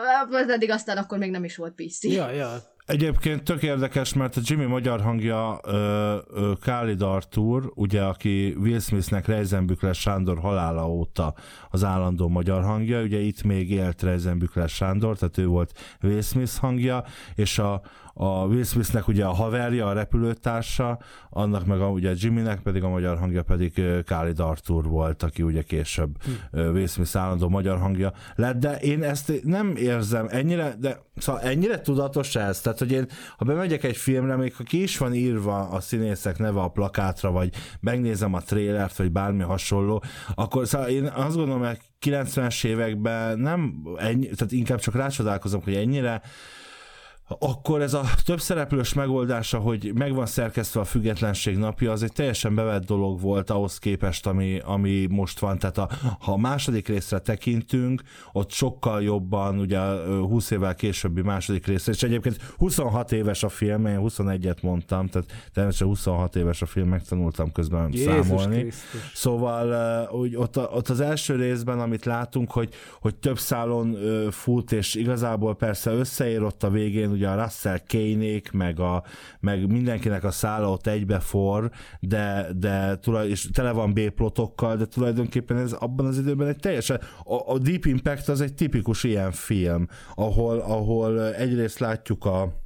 pedig aztán akkor még nem is volt PC. Ja, ja. Egyébként tök érdekes, mert a Jimmy magyar hangja ö, ö, Khalid Artur, ugye, aki Will Smithnek Reisenbükler Sándor halála óta az állandó magyar hangja, ugye itt még élt Reisenbükler Sándor, tehát ő volt Will Smith hangja, és a, a Will Smithnek ugye a haverja, a repülőtársa, annak meg a, ugye Jimmynek pedig a magyar hangja pedig Khalid Artur volt, aki ugye később hm. Will Smith állandó magyar hangja lett, de én ezt nem érzem ennyire, de szóval ennyire tudatos ez, tehát hogy én, ha bemegyek egy filmre, még ha ki is van írva a színészek neve a plakátra, vagy megnézem a trélert, vagy bármi hasonló, akkor szóval én azt gondolom, hogy 90-es években nem ennyi, tehát inkább csak rácsodálkozom, hogy ennyire akkor ez a több szereplős megoldása, hogy megvan szerkesztve a függetlenség napja, az egy teljesen bevett dolog volt ahhoz képest, ami, ami most van. Tehát a, ha a második részre tekintünk, ott sokkal jobban, ugye 20 évvel későbbi második részre, és egyébként 26 éves a film, én 21-et mondtam, tehát természetesen 26 éves a film, megtanultam közben Jézus számolni. Krisztus. Szóval úgy, ott, ott az első részben, amit látunk, hogy, hogy több szálon fut, és igazából persze összeér ott a végén, ugye a Russell Kénék, meg, a, meg mindenkinek a szála ott egybe for, de, de tulaj, és tele van B-plotokkal, de tulajdonképpen ez abban az időben egy teljesen, a, a Deep Impact az egy tipikus ilyen film, ahol, ahol egyrészt látjuk a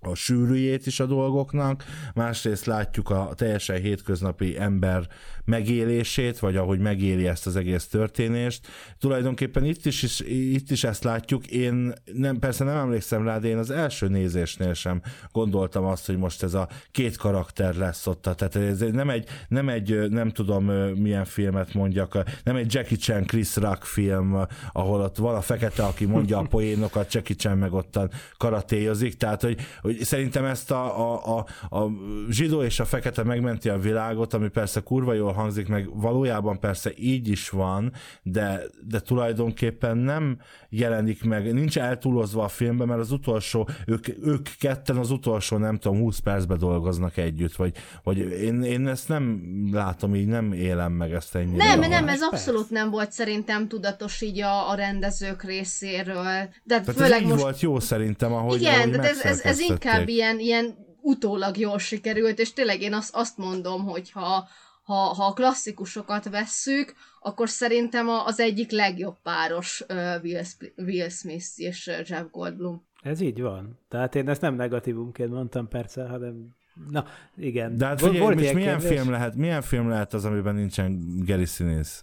a sűrűjét is a dolgoknak, másrészt látjuk a teljesen hétköznapi ember megélését, vagy ahogy megéli ezt az egész történést. Tulajdonképpen itt is, is, itt is ezt látjuk. Én nem, persze nem emlékszem rá, de én az első nézésnél sem gondoltam azt, hogy most ez a két karakter lesz ott. Tehát ez nem egy, nem egy, nem tudom milyen filmet mondjak, nem egy Jackie Chan, Chris Rock film, ahol ott van a fekete, aki mondja a poénokat, Jackie Chan meg ottan karatéjozik, tehát hogy, hogy szerintem ezt a, a, a, a zsidó és a fekete megmenti a világot, ami persze kurva jól hangzik, meg valójában persze így is van, de, de tulajdonképpen nem jelenik meg, nincs eltúlozva a filmben, mert az utolsó, ők, ők ketten az utolsó, nem tudom, 20 percben dolgoznak együtt, vagy, vagy én, én ezt nem látom, így nem élem meg ezt ennyire. Nem, nem, ez abszolút nem volt szerintem tudatos így a, a rendezők részéről. De Tehát főleg ez most... volt jó szerintem, ahogy Igen, ahogy de ez, ez, ez inkább ilyen, ilyen utólag jól sikerült, és tényleg én azt, azt mondom, hogy ha, ha, ha a klasszikusokat vesszük, akkor szerintem az egyik legjobb páros Will, Will Smith és Jeff Goldblum. Ez így van. Tehát én ezt nem negatívumként mondtam persze, hanem Na, igen. De hát figyelj, Volt milyen kérdés? film lehet, milyen film lehet az, amiben nincsen Gary Sinise?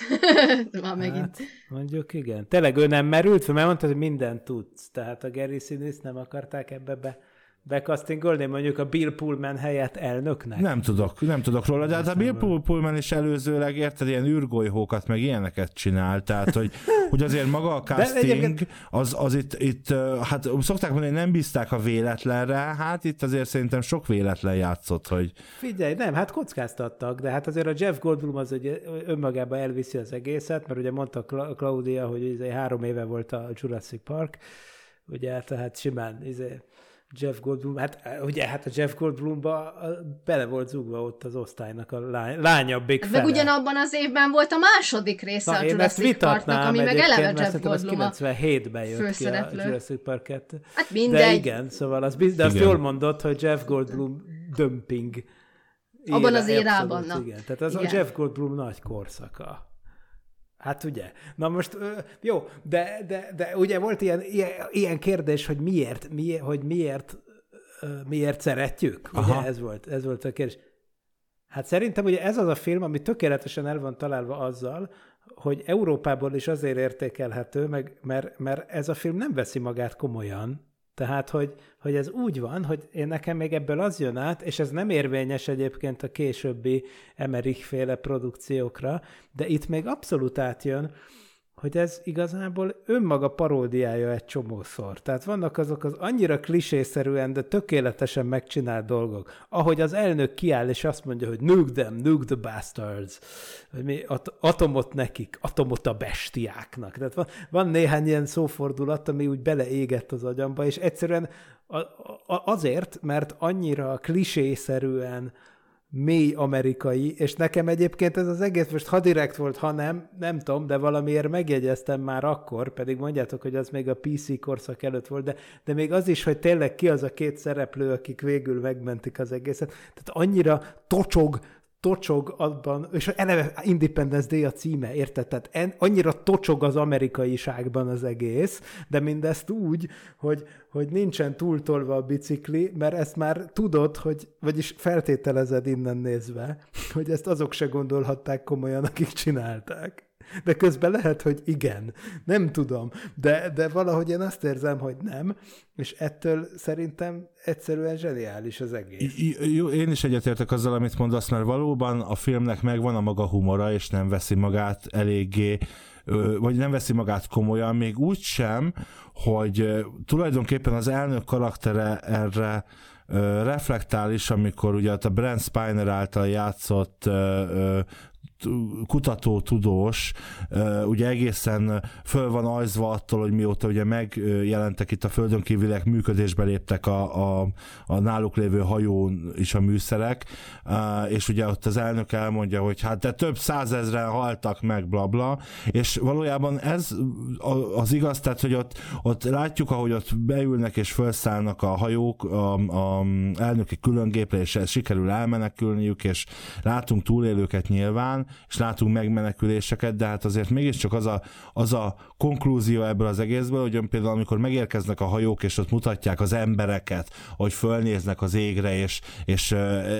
Már megint. Hát, mondjuk igen. Tényleg ő nem merült fel, mert mondta, hogy mindent tudsz. Tehát a Gary Sinise nem akarták ebbe be bekasztingolni mondjuk a Bill Pullman helyett elnöknek? Nem tudok, nem tudok róla, de hát a Bill Pullman is előzőleg érted, ilyen űrgolyhókat, meg ilyeneket csinál, tehát hogy, hogy azért maga a casting, az, az itt, itt, hát szokták mondani, hogy nem bízták a véletlenre, hát itt azért szerintem sok véletlen játszott, hogy... Figyelj, nem, hát kockáztattak, de hát azért a Jeff Goldblum az hogy önmagában elviszi az egészet, mert ugye mondta Claudia, hogy izé három éve volt a Jurassic Park, ugye, tehát simán izé, Jeff Goldblum, hát ugye hát a Jeff Goldblumba bele volt zugva ott az osztálynak a lány, lányabbik fele. Meg ugyanabban az évben volt a második része Na, a Jurassic Parknak, ami meg eleve Jeff Goldblum a 97-ben jött ki a Jurassic Park 2. Hát mindegy. De igen, szóval az, de azt igen. jól mondott, hogy Jeff Goldblum dömping. Abban az érában. Igen, tehát az igen. a Jeff Goldblum nagy korszaka. Hát ugye. Na most, jó, de, de, de ugye volt ilyen, ilyen, ilyen kérdés, hogy miért, miért, hogy miért, miért szeretjük. Aha. Ugye ez volt, ez volt a kérdés. Hát szerintem ugye ez az a film, ami tökéletesen el van találva azzal, hogy Európából is azért értékelhető, meg, mert, mert ez a film nem veszi magát komolyan, tehát, hogy, hogy ez úgy van, hogy én nekem még ebből az jön át, és ez nem érvényes egyébként a későbbi Emerich féle produkciókra, de itt még abszolút átjön, hogy ez igazából önmaga paródiája egy csomószor. Tehát vannak azok az annyira klisészerűen, de tökéletesen megcsinált dolgok. Ahogy az elnök kiáll, és azt mondja, hogy nuke them, nuke the bastards. Vagy mi, at- atomot nekik, atomot a bestiáknak. Tehát van, van néhány ilyen szófordulat, ami úgy beleégett az agyamba, és egyszerűen azért, mert annyira klisészerűen mély amerikai, és nekem egyébként ez az egész most ha direkt volt, ha nem, nem tudom, de valamiért megjegyeztem már akkor, pedig mondjátok, hogy az még a PC korszak előtt volt, de, de még az is, hogy tényleg ki az a két szereplő, akik végül megmentik az egészet. Tehát annyira tocsog tocsog abban, és eleve Independence Day a címe, érted? Tehát en, annyira tocsog az amerikaiságban az egész, de mindezt úgy, hogy, hogy nincsen túltolva a bicikli, mert ezt már tudod, hogy, vagyis feltételezed innen nézve, hogy ezt azok se gondolhatták komolyan, akik csinálták. De közben lehet, hogy igen. Nem tudom. De, de valahogy én azt érzem, hogy nem, és ettől szerintem egyszerűen zseniális az egész. Jó, én is egyetértek azzal, amit mondasz, mert valóban a filmnek megvan a maga humora, és nem veszi magát eléggé vagy nem veszi magát komolyan, még úgy sem, hogy tulajdonképpen az elnök karaktere erre reflektál is, amikor ugye a Brent Spiner által játszott kutató, tudós, ugye egészen föl van ajzva attól, hogy mióta ugye megjelentek itt a földön kívülek, működésbe léptek a, a, a náluk lévő hajón is a műszerek, és ugye ott az elnök elmondja, hogy hát de több százezren haltak meg, blabla, bla, és valójában ez az igaz, tehát hogy ott, ott látjuk, ahogy ott beülnek és felszállnak a hajók a, a elnöki különgépre, és sikerül elmenekülniük, és látunk túlélőket nyilván, és látunk megmeneküléseket, de hát azért mégiscsak az a, az a konklúzió ebből az egészből, hogy például amikor megérkeznek a hajók, és ott mutatják az embereket, hogy fölnéznek az égre, és, és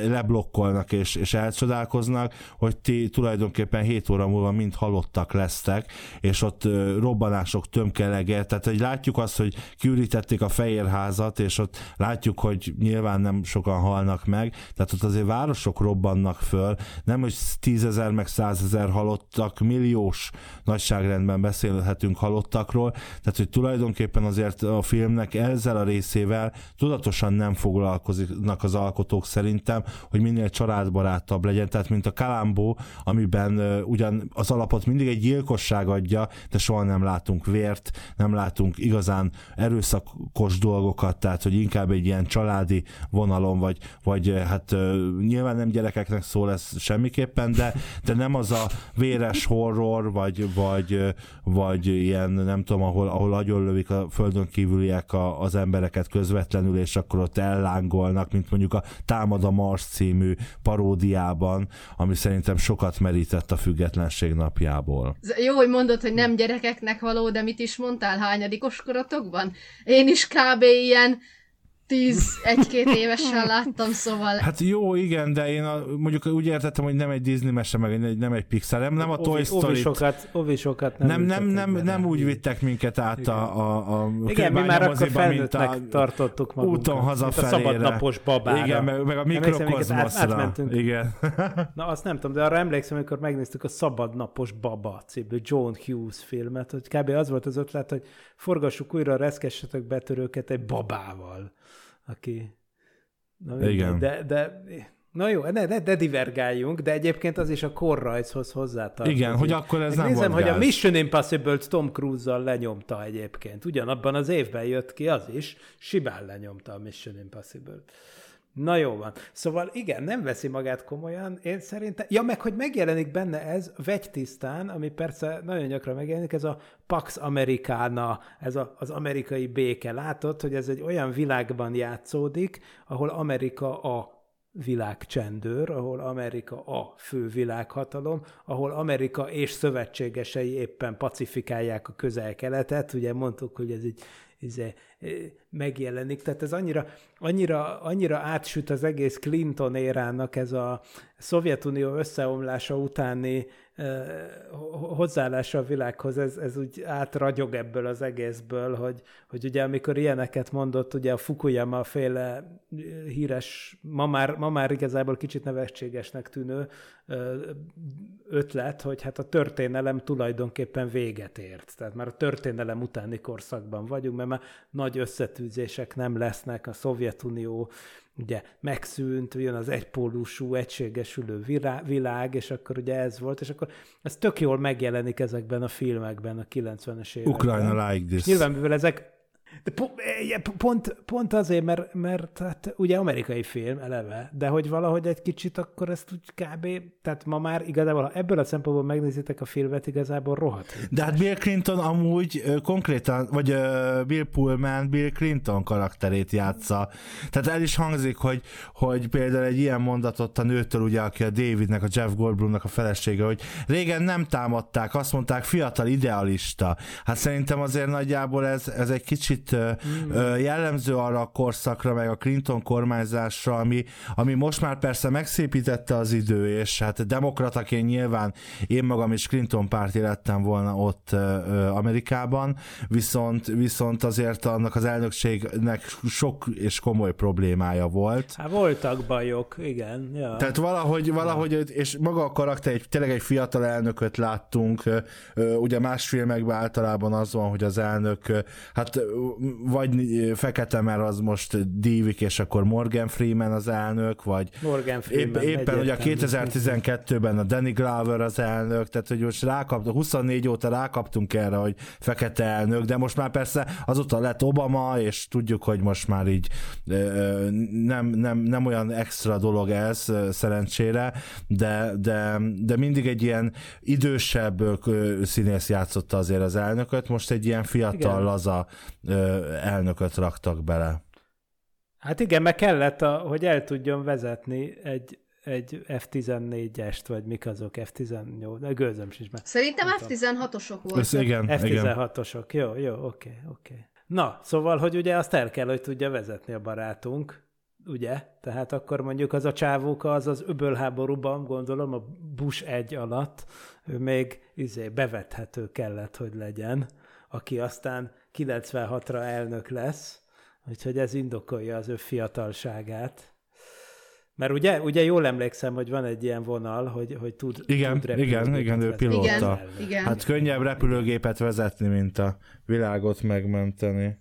leblokkolnak, és, és elcsodálkoznak, hogy ti tulajdonképpen 7 óra múlva mind halottak lesztek, és ott robbanások tömkelege, tehát hogy látjuk azt, hogy kiürítették a fehérházat, és ott látjuk, hogy nyilván nem sokan halnak meg, tehát ott azért városok robbannak föl, nem hogy tízezer meg százezer halottak, milliós nagyságrendben beszélhetünk halottakról, tehát hogy tulajdonképpen azért a filmnek ezzel a részével tudatosan nem foglalkoznak az alkotók szerintem, hogy minél családbarátabb legyen, tehát mint a Kalambó, amiben ugyan az alapot mindig egy gyilkosság adja, de soha nem látunk vért, nem látunk igazán erőszakos dolgokat, tehát hogy inkább egy ilyen családi vonalon, vagy, vagy hát nyilván nem gyerekeknek szól ez semmiképpen, de, de nem az a véres horror, vagy, vagy, vagy ilyen, nem tudom, ahol, ahol agyonlövik a földön kívüliek a, az embereket közvetlenül, és akkor ott ellángolnak, mint mondjuk a Támad a Mars című paródiában, ami szerintem sokat merített a függetlenség napjából. Jó, hogy mondod, hogy nem gyerekeknek való, de mit is mondtál hányadikos korotokban? Én is kb. ilyen tíz, egy-két évesen láttam, szóval... Hát jó, igen, de én a, mondjuk úgy értettem, hogy nem egy Disney mese, meg nem egy Pixar, nem, nem a Toy Story. Ovisokat, ovisokat nem, nem, nem, nem, nem úgy vittek minket át igen. a, a, a Igen, mi már akkor felnőttnek a, tartottuk magunkat. Úton hazafelére. A szabadnapos babára. Igen, meg, meg a mikrokozmoszra. Át, igen. Na azt nem tudom, de arra emlékszem, amikor megnéztük a Szabadnapos baba című John Hughes filmet, hogy kb. az volt az ötlet, hogy forgassuk újra, reszkessetek betörőket egy babával aki... Na, Igen. De, de Na jó, ne, ne, ne divergáljunk, de egyébként az is a korrajzhoz hozzátartozik. Igen, hogy akkor ez nem Nézem, hogy a Mission Impossible-t Tom Cruise-zal lenyomta egyébként. Ugyanabban az évben jött ki az is, Sibán lenyomta a Mission Impossible-t. Na jó van. Szóval igen, nem veszi magát komolyan. Én szerintem, ja meg, hogy megjelenik benne ez vegytisztán, ami persze nagyon gyakran megjelenik, ez a Pax Americana, ez a, az amerikai béke. Látod, hogy ez egy olyan világban játszódik, ahol Amerika a világcsendőr, ahol Amerika a fő világhatalom, ahol Amerika és szövetségesei éppen pacifikálják a közel-keletet. Ugye mondtuk, hogy ez egy izé, megjelenik. Tehát ez annyira, annyira, annyira átsüt az egész Clinton érának ez a Szovjetunió összeomlása utáni hozzáállása a világhoz, ez, ez úgy átragyog ebből az egészből, hogy, hogy ugye amikor ilyeneket mondott, ugye a Fukuyama féle híres, ma már, ma már igazából kicsit nevetségesnek tűnő ötlet, hogy hát a történelem tulajdonképpen véget ért. Tehát már a történelem utáni korszakban vagyunk, mert már nagy összetűzések nem lesznek, a Szovjetunió ugye megszűnt, jön az egypólusú, egységesülő világ, és akkor ugye ez volt, és akkor ez tök jól megjelenik ezekben a filmekben a 90-es években. Ukrajna like this. És nyilván, mivel ezek De po- pont, pont azért, mert, mert hát ugye amerikai film eleve, de hogy valahogy egy kicsit akkor ezt úgy kb. Tehát ma már igazából, ha ebből a szempontból megnézitek a filmet, igazából rohadt. De hát Bill Clinton amúgy konkrétan, vagy Bill Pullman Bill Clinton karakterét játsza. Tehát el is hangzik, hogy, hogy például egy ilyen mondatot a nőtől, ugye, aki a Davidnek, a Jeff Goldblumnak a felesége, hogy régen nem támadták, azt mondták fiatal idealista. Hát szerintem azért nagyjából ez, ez egy kicsit mm. jellemző arra a korszakra, meg a Clinton kormányzásra, ami, ami most már persze megszépítette az idő, és hát demokrataként nyilván én magam is Clinton párti lettem volna ott Amerikában, viszont, viszont azért annak az elnökségnek sok és komoly problémája volt. Hát voltak bajok, igen. Ja. Tehát valahogy, valahogy, és maga a karakter, egy, tényleg egy fiatal elnököt láttunk, ugye más filmekben általában az van, hogy az elnök, hát vagy fekete, mert az most dívik, és akkor Morgan Freeman az elnök, vagy Morgan Freeman épp, éppen ugye a 2012-ben a Danny Glover az elnök, tehát hogy most rákaptunk, 24 óta rákaptunk erre, hogy fekete elnök, de most már persze azóta lett Obama, és tudjuk, hogy most már így nem, nem, nem olyan extra dolog ez szerencsére, de, de, de mindig egy ilyen idősebb színész játszotta azért az elnököt, most egy ilyen fiatal, Igen. laza elnököt raktak bele. Hát igen, meg kellett, a, hogy el tudjon vezetni egy, egy F-14-est, vagy mik azok, F-18, de gőzöm sincs már. Szerintem F-16-osok voltak. igen, F-16-osok, jó, jó, oké, okay, oké. Okay. Na, szóval, hogy ugye azt el kell, hogy tudja vezetni a barátunk, ugye? Tehát akkor mondjuk az a csávóka, az az öbölháborúban, gondolom, a Bush egy alatt, ő még izé, bevethető kellett, hogy legyen, aki aztán 96-ra elnök lesz, úgyhogy ez indokolja az ő fiatalságát. Mert ugye, ugye jól emlékszem, hogy van egy ilyen vonal, hogy, hogy tud, igen, tud Igen, igen, ő pilóta. Igen, igen. Hát könnyebb repülőgépet vezetni, mint a világot megmenteni.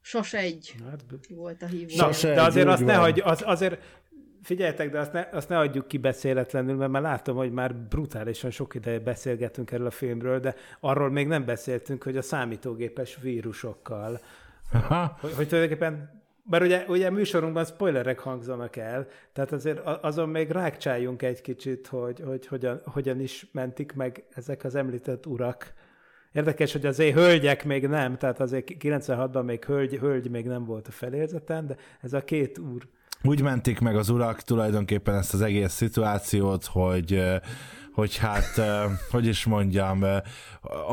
Sos egy hát, volt a hívó. Na, de azért azt ne hagy, az, azért figyeljetek, de azt ne, azt ne adjuk ki beszéletlenül, mert már látom, hogy már brutálisan sok ideje beszélgetünk erről a filmről, de arról még nem beszéltünk, hogy a számítógépes vírusokkal, Aha. hogy, hogy tulajdonképpen mert ugye, ugye műsorunkban spoilerek hangzanak el, tehát azért azon még rákcsáljunk egy kicsit, hogy, hogy hogyan, hogyan is mentik meg ezek az említett urak. Érdekes, hogy azért hölgyek még nem, tehát azért 96-ban még hölgy, hölgy még nem volt a felérzeten, de ez a két úr úgy mentik meg az urak tulajdonképpen ezt az egész szituációt, hogy hogy hát, hogy is mondjam,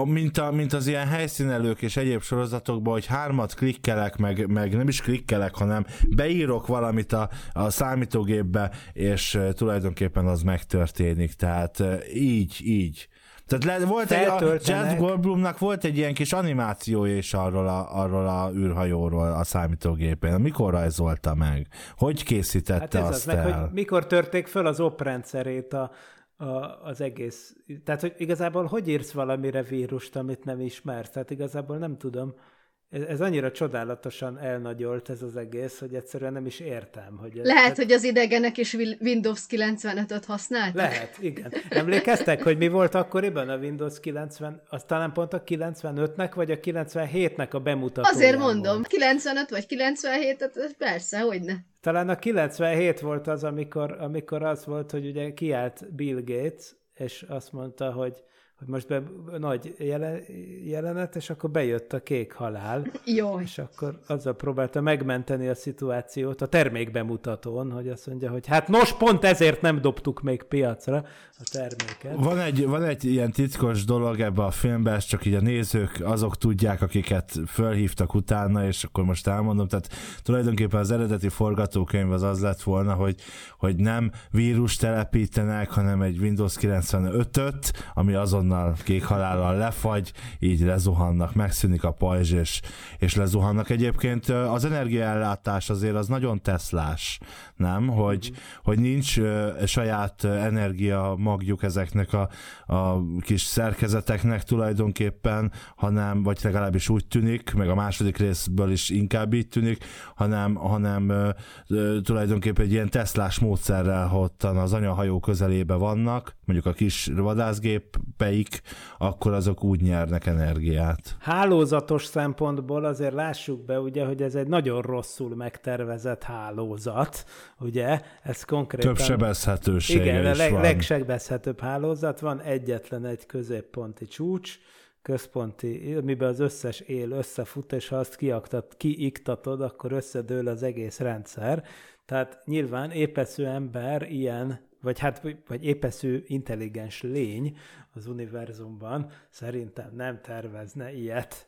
mint, a, mint az ilyen helyszínelők és egyéb sorozatokban, hogy hármat klikkelek, meg, meg nem is klikkelek, hanem beírok valamit a, a számítógépbe, és tulajdonképpen az megtörténik. Tehát így, így. Tehát le, volt egy, a Jeff Goldblumnak volt egy ilyen kis animációja is arról a, arról a űrhajóról a számítógépen. Mikor rajzolta meg? Hogy készítette hát ez azt az, el? Meg, hogy mikor törték föl az oprendszerét a, a, az egész. Tehát, hogy igazából hogy írsz valamire vírust, amit nem ismersz? Tehát igazából nem tudom ez, ez annyira csodálatosan elnagyolt ez az egész, hogy egyszerűen nem is értem. Hogy ez, Lehet, hogy az idegenek is Windows 95-öt használtak? Lehet, igen. Emlékeztek, hogy mi volt akkoriban a Windows 90, az talán pont a 95-nek, vagy a 97-nek a bemutatója Azért mondom, volt. 95 vagy 97, persze, hogy ne. Talán a 97 volt az, amikor, amikor az volt, hogy ugye kiállt Bill Gates, és azt mondta, hogy hogy most be, nagy jele, jelenet, és akkor bejött a kék halál. Jó. És akkor azzal próbálta megmenteni a szituációt a termékbemutatón, hogy azt mondja, hogy hát nos, pont ezért nem dobtuk még piacra a terméket. Van egy, van egy ilyen titkos dolog ebbe a filmben, ezt csak így a nézők azok tudják, akiket fölhívtak utána, és akkor most elmondom, tehát tulajdonképpen az eredeti forgatókönyv az az lett volna, hogy, hogy nem vírus telepítenek, hanem egy Windows 95-öt, ami azon azonnal kék halállal lefagy, így lezuhannak, megszűnik a pajzs, és, és lezuhannak. Egyébként az energiaellátás azért az nagyon teszlás, nem? Hogy, mm. hogy nincs saját energia magjuk ezeknek a, a kis szerkezeteknek tulajdonképpen, hanem, vagy legalábbis úgy tűnik, meg a második részből is inkább így tűnik, hanem, hanem tulajdonképpen egy ilyen teszlás módszerrel ottan az anyahajó közelébe vannak, mondjuk a kis vadászgépei, elemeik, akkor azok úgy nyernek energiát. Hálózatos szempontból azért lássuk be, ugye, hogy ez egy nagyon rosszul megtervezett hálózat, ugye, ez konkrétan... Több sebezhetősége Igen, a is leg, van. legsebezhetőbb hálózat, van egyetlen egy középponti csúcs, központi, amiben az összes él összefut, és ha azt kiaktat, kiiktatod, akkor összedől az egész rendszer. Tehát nyilván épesző ember ilyen, vagy hát vagy épesző intelligens lény az univerzumban szerintem nem tervezne ilyet.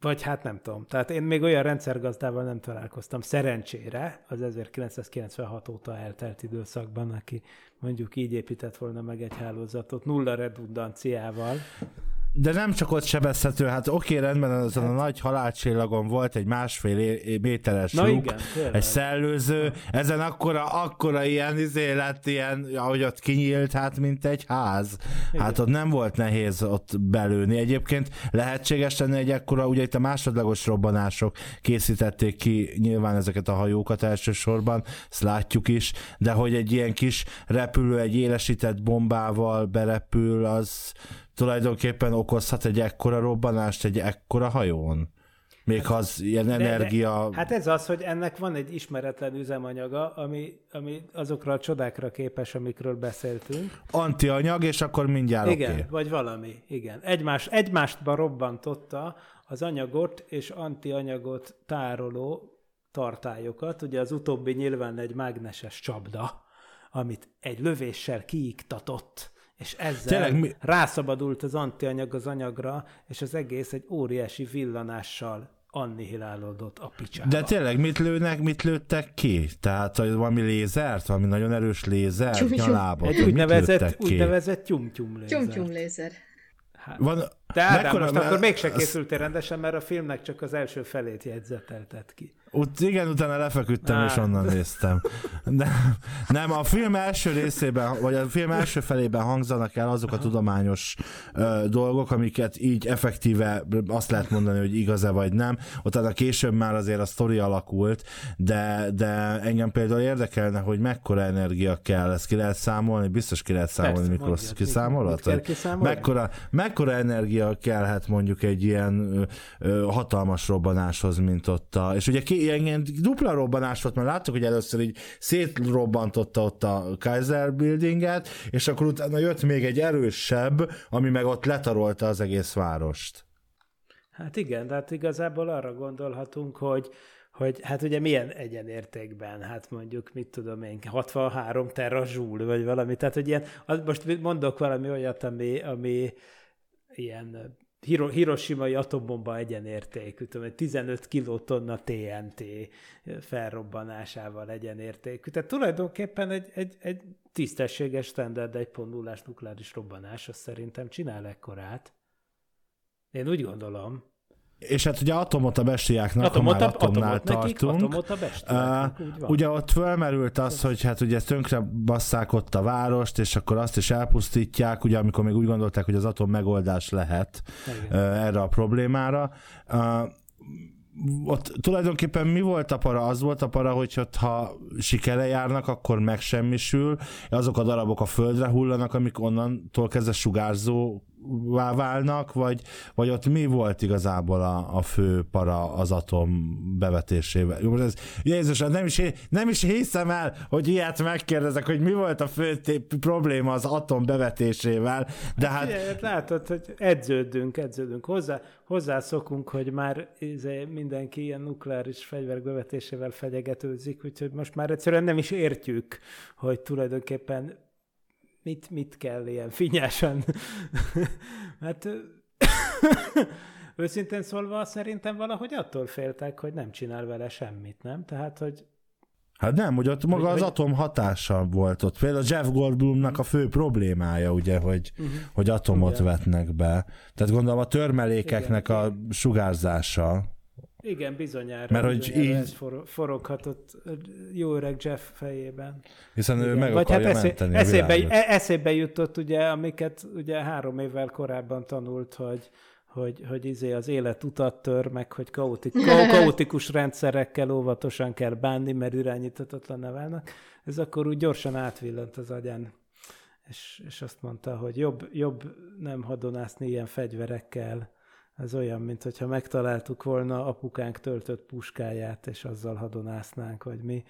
Vagy hát nem tudom. Tehát én még olyan rendszergazdával nem találkoztam, szerencsére, az 1996 óta eltelt időszakban, aki mondjuk így épített volna meg egy hálózatot, nulla redundanciával. De nem csak ott sebezhető, hát oké, rendben, azon a nagy halálcsillagon volt egy másfél é- méteres Na lyuk, igen, tényleg. egy szellőző, ezen akkora, akkora ilyen izé lett, ilyen, ahogy ott kinyílt, hát mint egy ház. Hát ott nem volt nehéz ott belőni. Egyébként lehetséges lenne egy ekkora, ugye itt a másodlagos robbanások készítették ki nyilván ezeket a hajókat elsősorban, ezt látjuk is, de hogy egy ilyen kis repülő egy élesített bombával berepül, az tulajdonképpen okozhat egy ekkora robbanást egy ekkora hajón. Még ha az ilyen De- de- energia... Hát ez az, hogy ennek van egy ismeretlen üzemanyaga, ami, ami azokra a csodákra képes, amikről beszéltünk. antianyag, és akkor mindjárt. Igen, Okay. vagy valami, igen. Egymás, egymástba robbantotta az anyagot és antianyagot tároló tartályokat. Ugye az utóbbi nyilván egy mágneses csapda, amit egy lövéssel kiiktatott, és ezzel Tényleg mi- rászabadult az antianyag az anyagra, és az egész egy óriási villanással annihilálódott a picsába. De tényleg mit lőnek, mit lőttek ki? Tehát valami lézert, valami nagyon erős lézert, Tyum-tyum. nyalábot, egy úgynevezett, úgynevezett tyum-tyum lézer. Tyum-tyum lézer. Van, De Ádám, mekkora- most akkor mégse az- készültél rendesen, mert a filmnek csak az első felét jegyzetelted ki. Ut, igen, utána lefeküdtem, Á. és onnan néztem. De, nem, a film első részében, vagy a film első felében hangzanak el azok a tudományos ö, dolgok, amiket így effektíve azt lehet mondani, hogy igaz-e vagy nem. Utána később már azért a sztori alakult, de, de engem például érdekelne, hogy mekkora energia kell, ezt ki lehet számolni, biztos ki lehet számolni, Persze, mikor mondjad, kiszámolod? Mekkora, mekkora energia kellhet mondjuk egy ilyen ö, hatalmas robbanáshoz, mint ott a... És ugye ki, ilyen, ilyen dupla robbanás volt, mert láttuk, hogy először így szétrobbantotta ott a Kaiser Buildinget, és akkor utána jött még egy erősebb, ami meg ott letarolta az egész várost. Hát igen, de hát igazából arra gondolhatunk, hogy hogy hát ugye milyen egyenértékben, hát mondjuk, mit tudom én, 63 terrazsúl, vagy valami, tehát hogy ilyen, most mondok valami olyat, ami, ami ilyen Hiro, Hiroshima-i atombomba egyenértékű, tudom, egy 15 kilotonna TNT felrobbanásával egyenértékű. Tehát tulajdonképpen egy, egy, egy tisztességes standard 1.0-ás nukleáris robbanás, az szerintem csinál ekkorát. Én úgy gondolom. És hát ugye atomot a bestiáknak, Atomot, ha már a, atomnál atomot nekik, tartunk. atomot a bestiáknak, van. Ugye ott fölmerült az, hogy hát ugye tönkre basszák ott a várost, és akkor azt is elpusztítják, ugye amikor még úgy gondolták, hogy az atom megoldás lehet Igen. ö, erre a problémára. Ö, ott tulajdonképpen mi volt a para? Az volt a para, hogy ott, ha sikere járnak, akkor megsemmisül, azok a darabok a földre hullanak, amik onnantól kezdve sugárzóvá válnak, vagy, vagy ott mi volt igazából a, a fő para az atom bevetésével? Jó, ez, Jézus, nem is, nem is hiszem el, hogy ilyet megkérdezek, hogy mi volt a fő té- probléma az atom bevetésével, de hát hát látod, hogy edződünk, edződünk. Hozzá, hozzászokunk, hogy már izé, mindenki ilyen nukleáris fegyverek bevetésével fenyegetőzik, úgyhogy most már egyszerűen nem is értjük, hogy tulajdonképpen mit, mit kell ilyen finnyásan. hát ö, őszintén szólva szerintem valahogy attól féltek, hogy nem csinál vele semmit, nem? Tehát, hogy Hát nem, hogy ott maga Hogy- az atom hatása volt ott. Például Jeff Goldblumnak a fő problémája, ugye, hogy, uh-huh. hogy atomot Igen. vetnek be. Tehát gondolom a törmelékeknek Igen. a sugárzása. Igen, bizonyára, Mert hogy bizonyára így- for, foroghatott jó öreg Jeff fejében. Hiszen ő Igen. meg Vagy hát akarja eszé, menteni eszébe, e- eszébe jutott ugye, amiket ugye három évvel korábban tanult, hogy hogy, hogy izé az élet utat tör, meg hogy kaotik, ka- kaotikus rendszerekkel óvatosan kell bánni, mert irányíthatatlan válnak. Ez akkor úgy gyorsan átvillant az agyán. és, és azt mondta, hogy jobb, jobb nem hadonászni ilyen fegyverekkel, ez olyan, mint hogyha megtaláltuk volna apukánk töltött puskáját, és azzal hadonásznánk, vagy mi.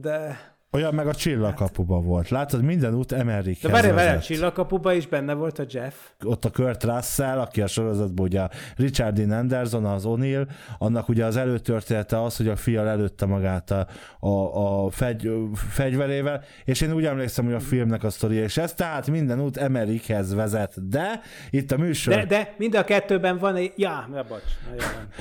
De olyan meg a csillagkapuba volt. Látod, minden út Emerikhez De várj, várj, a csillagkapuba is benne volt a Jeff. Ott a Kurt Russell, aki a sorozatban ugye Richard Dean Anderson, az O'Neill, annak ugye az előtörténete az, hogy a fia előtte magát a, a, a fegy, fegyverével, és én úgy emlékszem, hogy a filmnek a sztoria, és ez tehát minden út Emerikhez vezet, de itt a műsor... De, de mind a kettőben van egy... Ja, ja bocs.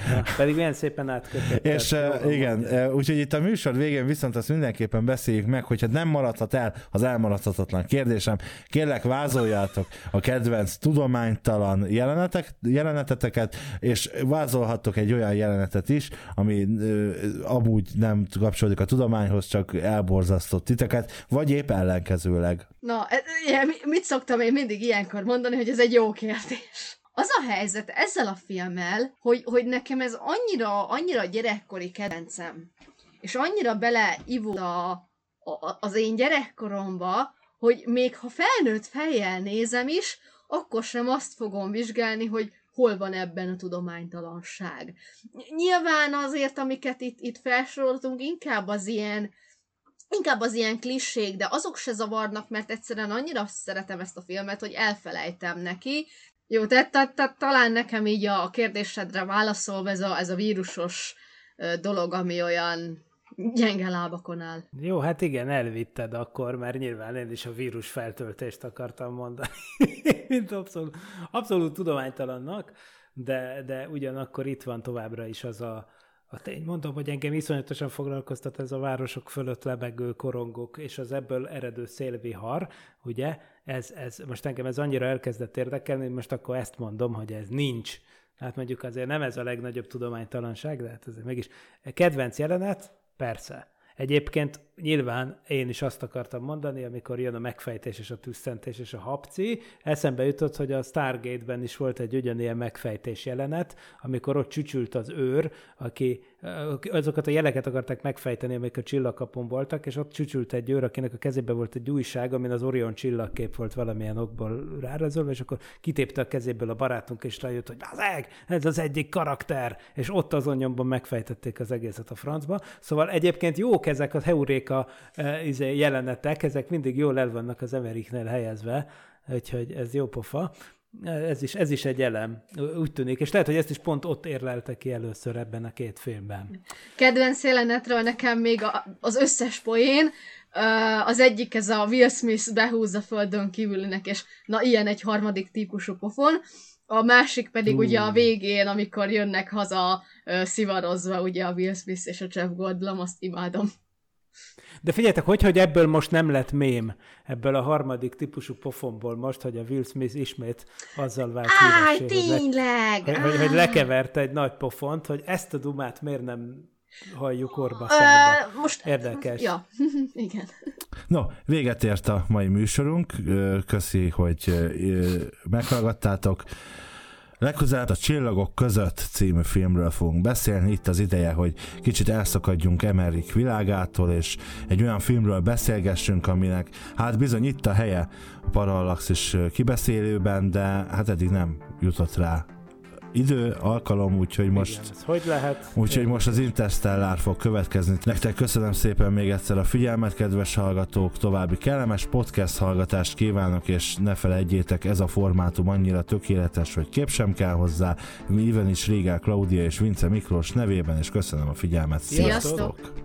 Ja, pedig milyen szépen átkötött. És uh, igen, uh, úgyhogy itt a műsor végén viszont azt mindenképpen beszéljük beszéljük meg, hogyha nem maradhat el az elmaradhatatlan kérdésem, kérlek vázoljátok a kedvenc tudománytalan jelenetek, jeleneteteket, és vázolhattok egy olyan jelenetet is, ami ö, amúgy nem kapcsolódik a tudományhoz, csak elborzasztott titeket, vagy épp ellenkezőleg. Na, e, mit szoktam én mindig ilyenkor mondani, hogy ez egy jó kérdés. Az a helyzet ezzel a filmmel, hogy, hogy nekem ez annyira, annyira gyerekkori kedvencem, és annyira beleivul a, az én gyerekkoromba, hogy még ha felnőtt fejjel nézem is, akkor sem azt fogom vizsgálni, hogy hol van ebben a tudománytalanság. Nyilván azért, amiket itt, itt felsoroltunk, inkább az ilyen inkább az ilyen klissék, de azok se zavarnak, mert egyszerűen annyira szeretem ezt a filmet, hogy elfelejtem neki. Jó, tehát, tehát talán nekem így a kérdésedre válaszolva ez a, ez a vírusos dolog, ami olyan gyenge lábakon áll. Jó, hát igen, elvitted akkor, mert nyilván én is a vírus feltöltést akartam mondani, mint abszolút, abszolút tudománytalannak, de, de ugyanakkor itt van továbbra is az a, a tény. Mondom, hogy engem iszonyatosan foglalkoztat ez a városok fölött lebegő korongok, és az ebből eredő szélvihar, ugye, ez, ez, most engem ez annyira elkezdett érdekelni, hogy most akkor ezt mondom, hogy ez nincs. Hát mondjuk azért nem ez a legnagyobb tudománytalanság, de hát ez mégis kedvenc jelenet, Persze. Egyébként nyilván én is azt akartam mondani, amikor jön a megfejtés és a tüsszentés és a hapci, eszembe jutott, hogy a Stargate-ben is volt egy ugyanilyen megfejtés jelenet, amikor ott csücsült az őr, aki azokat a jeleket akarták megfejteni, amik a csillagkapon voltak, és ott csücsült egy őr, akinek a kezében volt egy újság, amin az Orion csillagkép volt valamilyen okból rárezolva, és akkor kitépte a kezéből a barátunk, és rájött, hogy az eg, ez az egyik karakter, és ott azon nyomban megfejtették az egészet a francba. Szóval egyébként jók ezek a heuréka e, izé, jelenetek, ezek mindig jól el vannak az Emeriknél helyezve, úgyhogy ez jó pofa. Ez is, ez is egy elem, úgy tűnik, és lehet, hogy ezt is pont ott érlelte ki először ebben a két filmben. Kedvenc jelenetről nekem még a, az összes poén, az egyik ez a Will Smith behúzza földön kívülinek, és na ilyen egy harmadik típusú pofon, a másik pedig uh. ugye a végén, amikor jönnek haza szivarozva ugye a Will Smith és a Jeff Goldblum, azt imádom. De figyeljetek, hogy, hogy ebből most nem lett mém, ebből a harmadik típusú pofonból most, hogy a Will Smith ismét azzal vált Áj, tényleg! Hogy, hogy, hogy lekeverte egy nagy pofont, hogy ezt a dumát miért nem halljuk orba uh, most Érdekes. Ja, igen. No, véget ért a mai műsorunk. Köszi, hogy meghallgattátok. Legközelebb a Csillagok között című filmről fogunk beszélni. Itt az ideje, hogy kicsit elszakadjunk Emmerich világától, és egy olyan filmről beszélgessünk, aminek hát bizony itt a helye a Parallaxis kibeszélőben, de hát eddig nem jutott rá idő, alkalom, úgyhogy most... Igen, hogy lehet? Úgyhogy most az Interstellar fog következni. Nektek köszönöm szépen még egyszer a figyelmet, kedves hallgatók, további kellemes podcast hallgatást kívánok, és ne felejtjétek, ez a formátum annyira tökéletes, hogy kép sem kell hozzá. Mivel is Régál Klaudia és Vince Miklós nevében, és köszönöm a figyelmet. Sziasztok! Sziasztok!